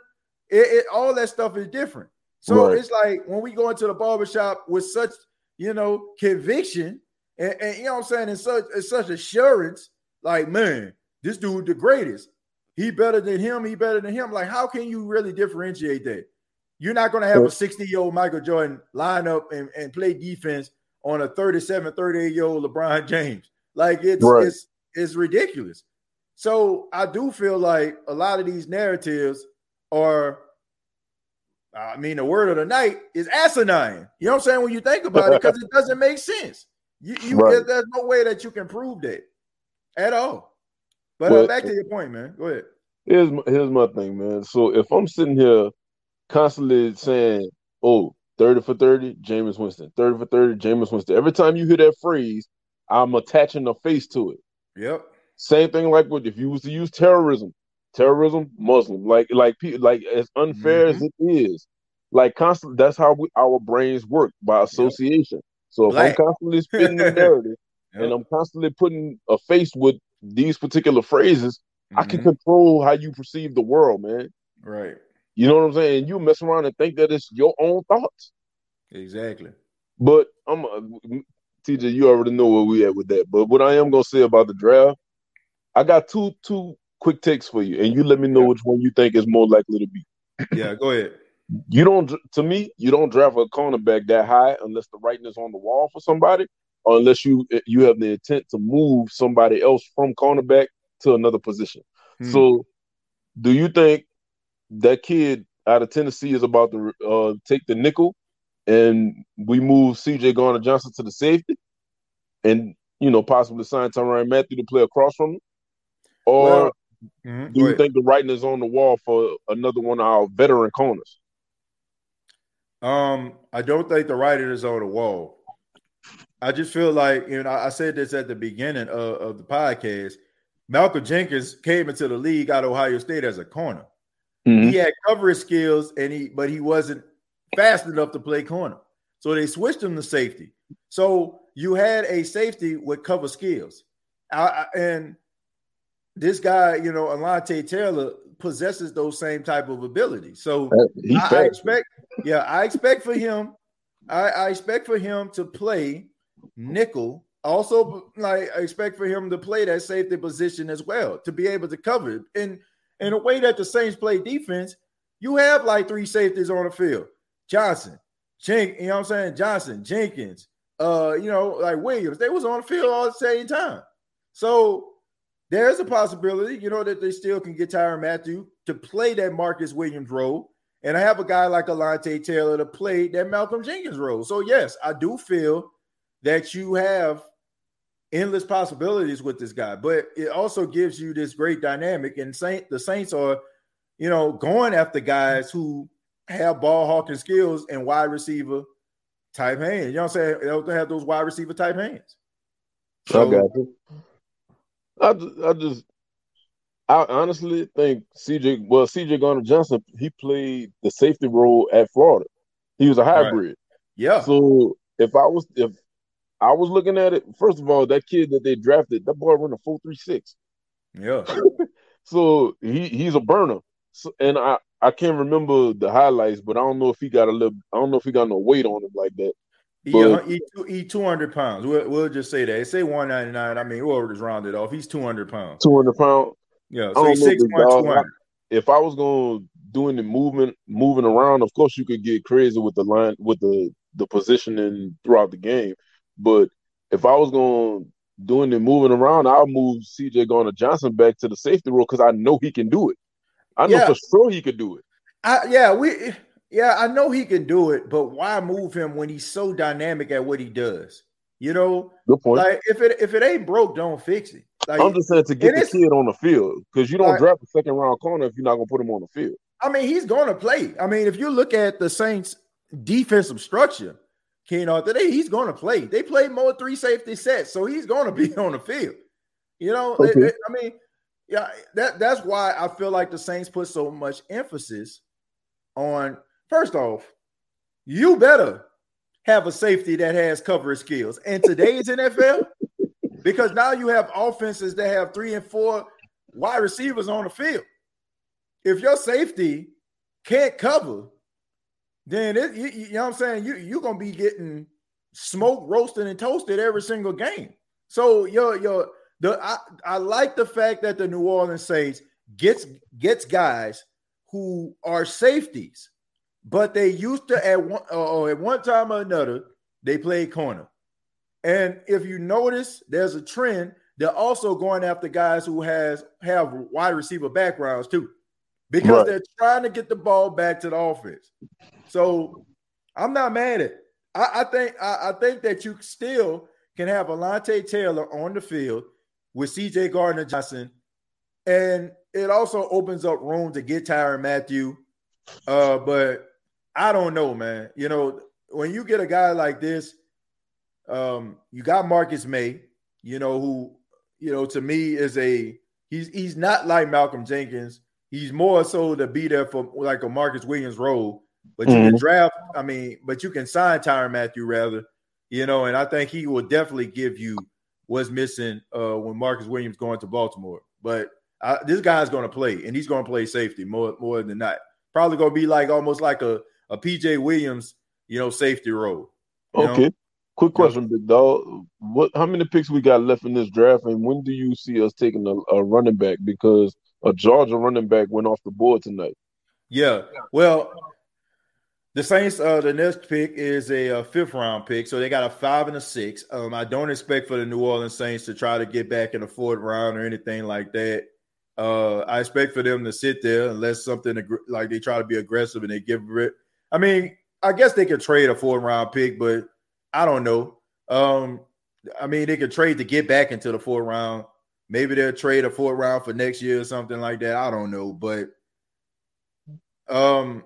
It, it all that stuff is different. So right. it's like when we go into the barbershop with such, you know, conviction and, and you know what I'm saying, and such and such assurance, like, man, this dude the greatest. He better than him, he better than him. Like, how can you really differentiate that? You're not going to have a 60 year old Michael Jordan line up and, and play defense on a 37, 38 year old LeBron James. Like, it's, right. it's, is ridiculous. So I do feel like a lot of these narratives are, I mean, the word of the night is asinine. You know what I'm saying? When you think about it, because it doesn't make sense. You, you right. there's no way that you can prove that at all. But well, uh, back to your point, man. Go ahead. Here's my, here's my thing, man. So if I'm sitting here constantly saying, "Oh, 30 for 30, Jameis Winston. 30 for 30, Jameis Winston." Every time you hear that phrase, I'm attaching a face to it. Yep. Same thing like with if you was to use terrorism, terrorism, Muslim, like like like as unfair mm-hmm. as it is, like constantly. That's how we, our brains work by association. Yep. So if Black. I'm constantly spinning the narrative yep. and I'm constantly putting a face with these particular phrases, mm-hmm. I can mm-hmm. control how you perceive the world, man. Right. You know what I'm saying? You mess around and think that it's your own thoughts. Exactly. But I'm TJ, you already know where we at with that. But what I am gonna say about the draft, I got two two quick takes for you, and you let me know which one you think is more likely to be. yeah, go ahead. You don't, to me, you don't draft a cornerback that high unless the writing is on the wall for somebody, or unless you you have the intent to move somebody else from cornerback to another position. Hmm. So, do you think that kid out of Tennessee is about to uh, take the nickel and we move CJ Gardner Johnson to the safety, and you know possibly sign Tyrann Mathieu to play across from him, or well, mm-hmm. do you think the writing is on the wall for another one of our veteran corners? Um, I don't think the writing is on the wall. I just feel like you know I said this at the beginning of, of the podcast. Malcolm Jenkins came into the league out of Ohio State as a corner. Mm-hmm. He had coverage skills, and he but he wasn't fast enough to play corner. So they switched him to safety. So you had a safety with cover skills. I, I, and this guy, you know, Alontae Taylor possesses those same type of abilities. So uh, I, I, expect, yeah, I expect for him, I, I expect for him to play nickel. Also, like I expect for him to play that safety position as well, to be able to cover it. And in a way that the Saints play defense, you have like three safeties on the field. Johnson, Jen, you know what I'm saying? Johnson, Jenkins, uh, you know, like Williams, they was on the field all at the same time. So there's a possibility, you know, that they still can get Tyrann Mathieu to play that Marcus Williams role. And I have a guy like Alontae Taylor to play that Malcolm Jenkins role. So, yes, I do feel that you have endless possibilities with this guy, but it also gives you this great dynamic. And Saint the Saints are, you know, going after guys who have ball hawking skills and wide receiver type hands. You know what I'm saying? They'll have those wide receiver type hands. So, I got you. I just, I just, I honestly think CJ. Well, CJ Gardner Johnson, he played the safety role at Florida. He was a hybrid. Right. Yeah. So if I was, if I was looking at it, first of all, that kid that they drafted, that boy run a four three six. Yeah. so he he's a burner. So, and I I can't remember the highlights, but I don't know if he got a little. I don't know if he got no weight on him like that. Uh, but, he, he, two hundred pounds. We'll, we'll just say that. Say one ninety nine. I mean, we'll just round it off. He's two hundred pounds. Two hundred pounds. Yeah. So he's six one If I was going to do any movement, moving around, of course you could get crazy with the line with the the positioning throughout the game. But if I was gonna doing the moving around, I'll move CJ Gardner Johnson back to the safety role because I know he can do it. I know yeah. for sure he could do it. I, yeah, we yeah, I know he can do it, but why move him when he's so dynamic at what he does? You know, Good point. like if it if it ain't broke, don't fix it. Like, I'm just saying to get the kid on the field because you don't like, draft a second round corner if you're not gonna put him on the field. I mean, he's gonna play. I mean, if you look at the Saints' defensive structure, Keno today, he's gonna play. They play more three safety sets, so he's gonna be on the field. You know, okay. I mean, yeah, that that's why I feel like the Saints put so much emphasis on first off, you better have a safety that has coverage skills. And today's NFL, because now you have offenses that have three and four wide receivers on the field. If your safety can't cover, then it, you, you know what I'm saying? You, you're going to be getting smoked, roasted, and toasted every single game. So your your the I, I like the fact that the New Orleans Saints gets gets guys who are safeties but they used to at one uh, uh, at one time or another they played corner. And if you notice, there's a trend. They're also going after guys who has have wide receiver backgrounds too, because right. they're trying to get the ball back to the offense. So I'm not mad at. It. I, I think I, I, think that you still can have Alontae Taylor on the field with C.J. Gardner Johnson, and it also opens up room to get Tyrann Mathieu. Uh, but I don't know, man. You know, when you get a guy like this, um, you got Marcus Maye, you know, who, you know, to me is a he's he's not like Malcolm Jenkins. He's more so to be there for like a Marcus Williams role. But you mm-hmm. can draft, I mean, but you can sign Tyrann Mathieu rather, you know, and I think he will definitely give you what's missing uh when Marcus Williams going to Baltimore. But I, this guy's going to play, and he's going to play safety more more than not. Probably going to be like almost like a a PJ Williams, you know, safety role. Okay. Know? Quick question, big dog. What? How many picks we got left in this draft, and when do you see us taking a, a running back? Because a Georgia running back went off the board tonight. Yeah. Well, the Saints, uh, the next pick is a, a, fifth round pick, so they got a five and a six. Um, I don't expect for the New Orleans Saints to try to get back in the fourth round or anything like that. Uh, I expect for them to sit there unless something like they try to be aggressive and they give it I mean, I guess they could trade a fourth round pick, but I don't know. Um, I mean, they could trade to get back into the fourth round. Maybe they'll trade a fourth round for next year or something like that. I don't know, but um,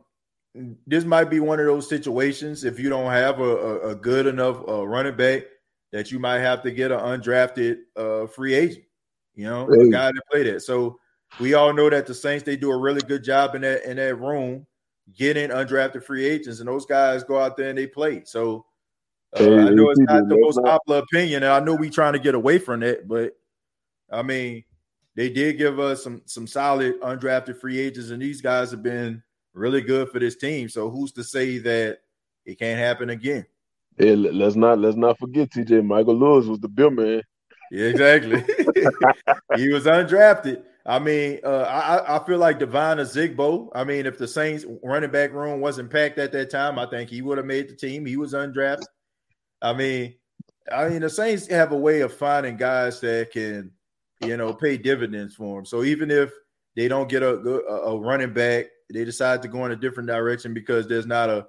this might be one of those situations if you don't have a, a, a good enough uh, running back that you might have to get an undrafted uh, free agent. You know, hey. a guy that played it. So we all know that the Saints they do a really good job in that in that room getting undrafted free agents, and those guys go out there and they play. So uh, I know it's not the most popular opinion, and I know we trying to get away from it, but I mean, they did give us some some solid undrafted free agents, and these guys have been really good for this team. So who's to say that it can't happen again? Hey, let's not let's not forget TJ Michael Lewis was the bill man. Yeah, exactly. he was undrafted. I mean, uh, I, I feel like Devine Ozigbo. I mean, if the Saints running back room wasn't packed at that time, I think he would have made the team. He was undrafted. I mean, I mean, the Saints have a way of finding guys that can, you know, pay dividends for them. So even if they don't get a, good a running back, they decide to go in a different direction because there's not a,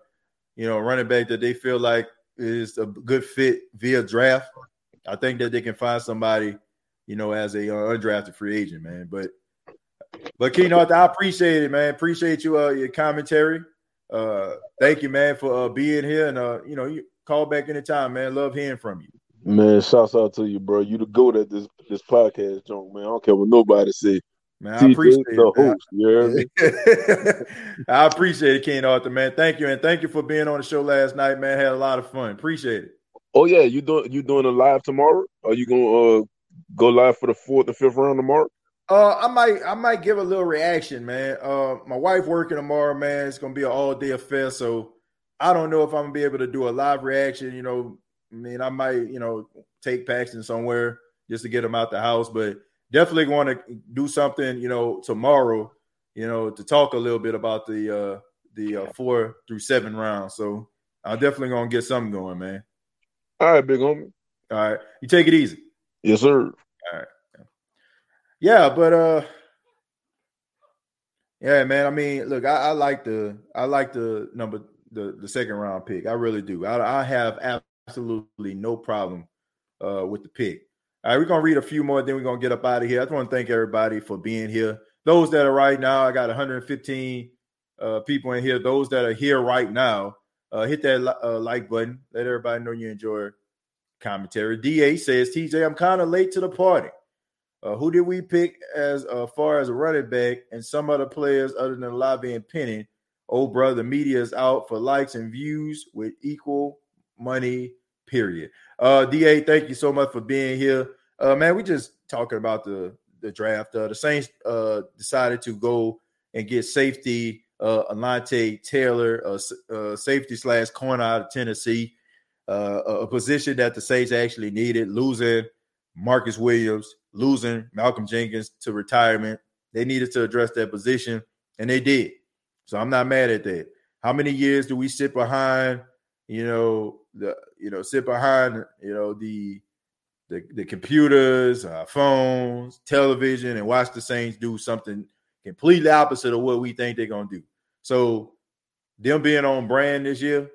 you know, running back that they feel like is a good fit via draft. I think that they can find somebody you know, as a uh, undrafted free agent, man. But but Keno, I appreciate it, man. Appreciate you uh, your commentary. Uh, thank you, man, for uh, being here, and uh, you know, you call back anytime, man. Love hearing from you. Man, shouts out to you, bro. You the goat at this this podcast, John, man. I don't care what nobody say. Man, I appreciate the it, host. You? I appreciate it, King Arthur, man. Thank you, and thank you for being on the show last night, man. Had a lot of fun. Appreciate it. Oh yeah, you doing you doing a live tomorrow? Are you gonna uh, go live for the fourth and fifth round tomorrow? Uh, I might I might give a little reaction, man. Uh, my wife working tomorrow, man. It's gonna be an all day affair, so I don't know if I'm gonna be able to do a live reaction. You know, I mean, I might you know take Paxton somewhere just to get him out the house, but definitely going to do something, you know, tomorrow, you know, to talk a little bit about the uh the uh, four through seven rounds. So I'm definitely gonna get something going, man. All right, big homie. All right, you take it easy. Yes, sir. All right. Yeah, but uh, yeah, man. I mean, look, I, I like the I like the number the the second round pick. I really do. I, I have absolutely no problem uh with the pick. All right, we're gonna read a few more, then we're gonna get up out of here. I just want to thank everybody for being here. Those that are right now, I got 115 uh, people in here. Those that are here right now, uh, hit that uh, like button. Let everybody know you enjoy commentary. Da says, TJ, I'm kind of late to the party. Uh, who did we pick as uh, far as a running back and some other players other than Lobby and Penny? Oh, brother, the media is out for likes and views with equal money, period. Uh, Da, thank you so much for being here. Uh, man, we just talking about the the draft. Uh, the Saints uh decided to go and get safety uh Alontae Taylor, uh, uh safety slash corner out of Tennessee, uh, a position that the Saints actually needed. Losing Marcus Williams, losing Malcolm Jenkins to retirement, they needed to address that position, and they did. So I'm not mad at that. How many years do we sit behind? You know, the you know sit behind you know the the, the computers, uh, phones, television, and watch the Saints do something completely opposite of what we think they're gonna do. So them being on brand this year,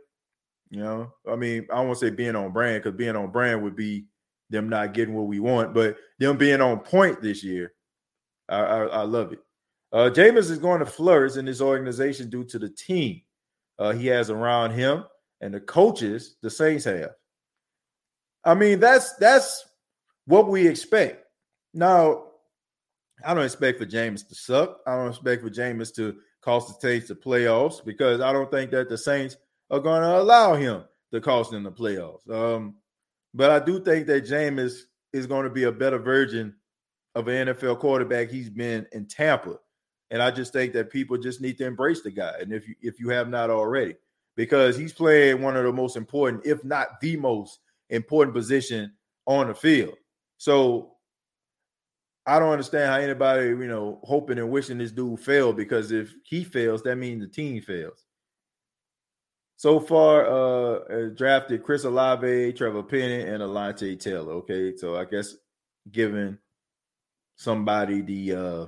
you know, I mean, I won't say being on brand because being on brand would be them not getting what we want, but them being on point this year, I, I, I love it. Uh, Jameis is going to flourish in this organization due to the team uh, he has around him and the coaches the Saints have. I mean, that's that's what we expect. Now, I don't expect for Jameis to suck. I don't expect for Jameis to cost the Saints the playoffs because I don't think that the Saints are going to allow him to cost them the playoffs. Um, but I do think that Jameis is going to be a better version of an NFL quarterback he's been in Tampa. And I just think that people just need to embrace the guy. And if you if you have not already, because he's playing one of the most important, if not the most important position on the field. So I don't understand how anybody, you know, hoping and wishing this dude fail because if he fails, that means the team fails. So far, uh, drafted Chris Olave, Trevor Penning, and Alontae Taylor. Okay, so I guess giving somebody the uh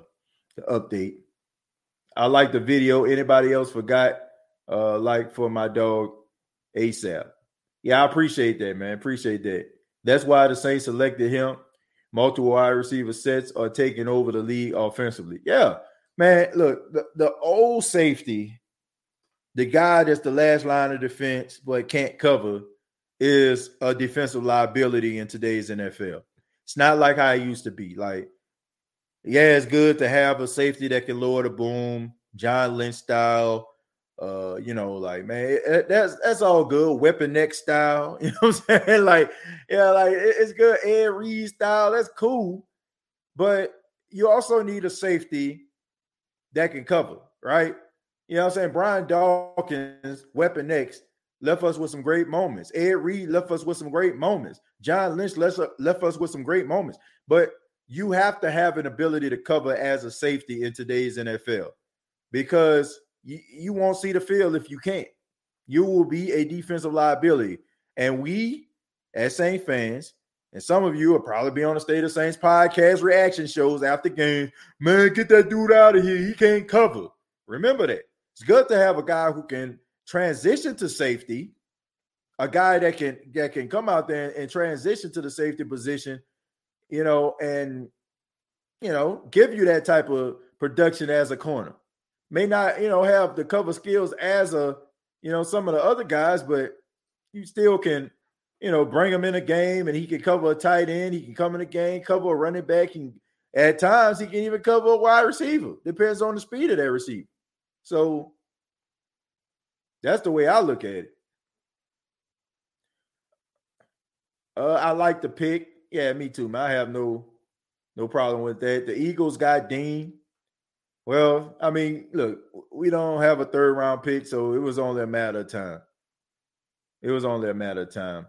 the update. I like the video. Anybody else forgot? Uh, like for my dog ASAP. Yeah, I appreciate that, man. Appreciate that. That's why the Saints selected him. Multiple wide receiver sets are taking over the league offensively. Yeah, man. Look, the, the old safety, the guy that's the last line of defense but can't cover, is a defensive liability in today's NFL. It's not like how it used to be. Like, yeah, it's good to have a safety that can lower the boom, John Lynch style, uh, you know, like man, that's that's all good. Weapon X style, you know what I'm saying? Like, yeah, like it's good. Ed Reed style, that's cool. But you also need a safety that can cover, right? You know what I'm saying? Brian Dawkins, Weapon X, left us with some great moments. Ed Reed left us with some great moments. John Lynch left, left us with some great moments. But you have to have an ability to cover as a safety in today's NFL because you, you won't see the field if you can't. You will be a defensive liability. And we, as Saints fans, and some of you will probably be on the State of Saints podcast reaction shows after game. Man, get that dude out of here. He can't cover. Remember that. It's good to have a guy who can transition to safety, a guy that can that can come out there and transition to the safety position, you know, and you know, give you that type of production as a corner may not, you know, have the cover skills as a, you know, some of the other guys, but you still can you know, bring him in a game and he can cover a tight end. He can come in a game, cover a running back. and at times, he can even cover a wide receiver. Depends on the speed of that receiver. So that's the way I look at it. Uh, I like the pick. Yeah, me too, man. I have no no problem with that. The Eagles got Dean. Well, I mean, look, we don't have a third round pick, so it was only a matter of time. It was only a matter of time.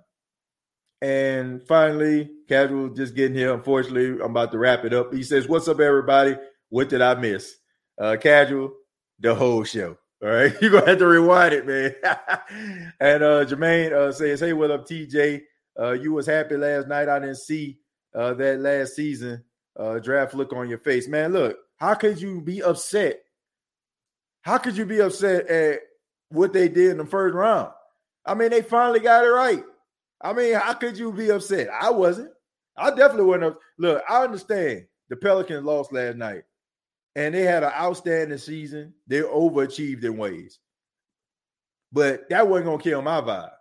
And finally, casual just getting here. Unfortunately, I'm about to wrap it up. He says, What's up, everybody? What did I miss? Uh, casual, the whole show. All right. You're gonna have to rewind it, man. and uh Jermaine uh says, Hey, what up, TJ? Uh, you was happy last night. I didn't see uh that last season uh draft look on your face. Man, look, how could you be upset? How could you be upset at what they did in the first round? I mean, they finally got it right. I mean, how could you be upset? I wasn't. I definitely have. Look, I understand the Pelicans lost last night and they had an outstanding season. They overachieved in ways. But that wasn't to kill my vibe.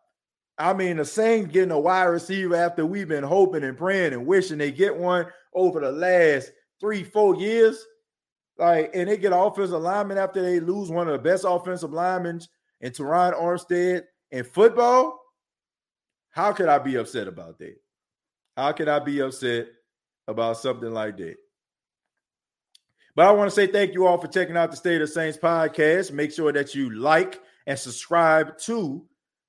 I mean, the Saints getting a wide receiver after we've been hoping and praying and wishing they get one over the last three, four years. Like, and they get offensive lineman after they lose one of the best offensive linemen in Terron Armstead in football. How could I be upset about that? How could I be upset about something like that? But I want to say thank you all for checking out the State of Saints podcast. Make sure that you like and subscribe to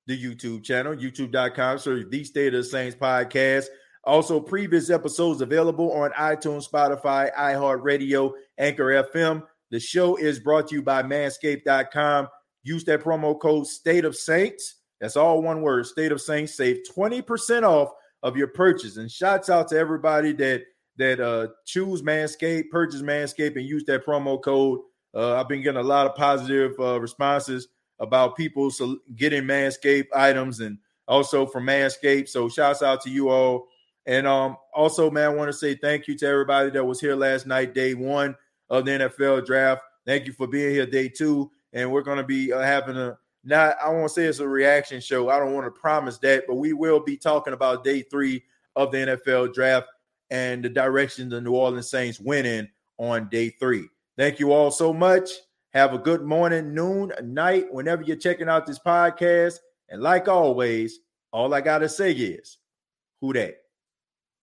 the YouTube channel, youtube.com. So the State of Saints podcast. Also, previous episodes available on iTunes, Spotify, iHeartRadio, Anchor FM. The show is brought to you by manscaped.com. Use that promo code State of Saints that's all one word. State of Saints save 20% off of your purchase. And shouts out to everybody that that uh choose Manscaped, purchase Manscaped, and use that promo code. Uh, I've been getting a lot of positive uh, responses about people so getting Manscaped items and also from Manscaped. So shouts out to you all. And um also, man, I want to say thank you to everybody that was here last night, day one of the NFL draft. Thank you for being here, day two. And we're going to be uh, having a not I won't say it's a reaction show. I don't want to promise that, but we will be talking about day three of the NFL draft and the direction the New Orleans Saints went in on day three. Thank you all so much. Have a good morning, noon, night, whenever you're checking out this podcast. And like always, all I gotta say is, who that?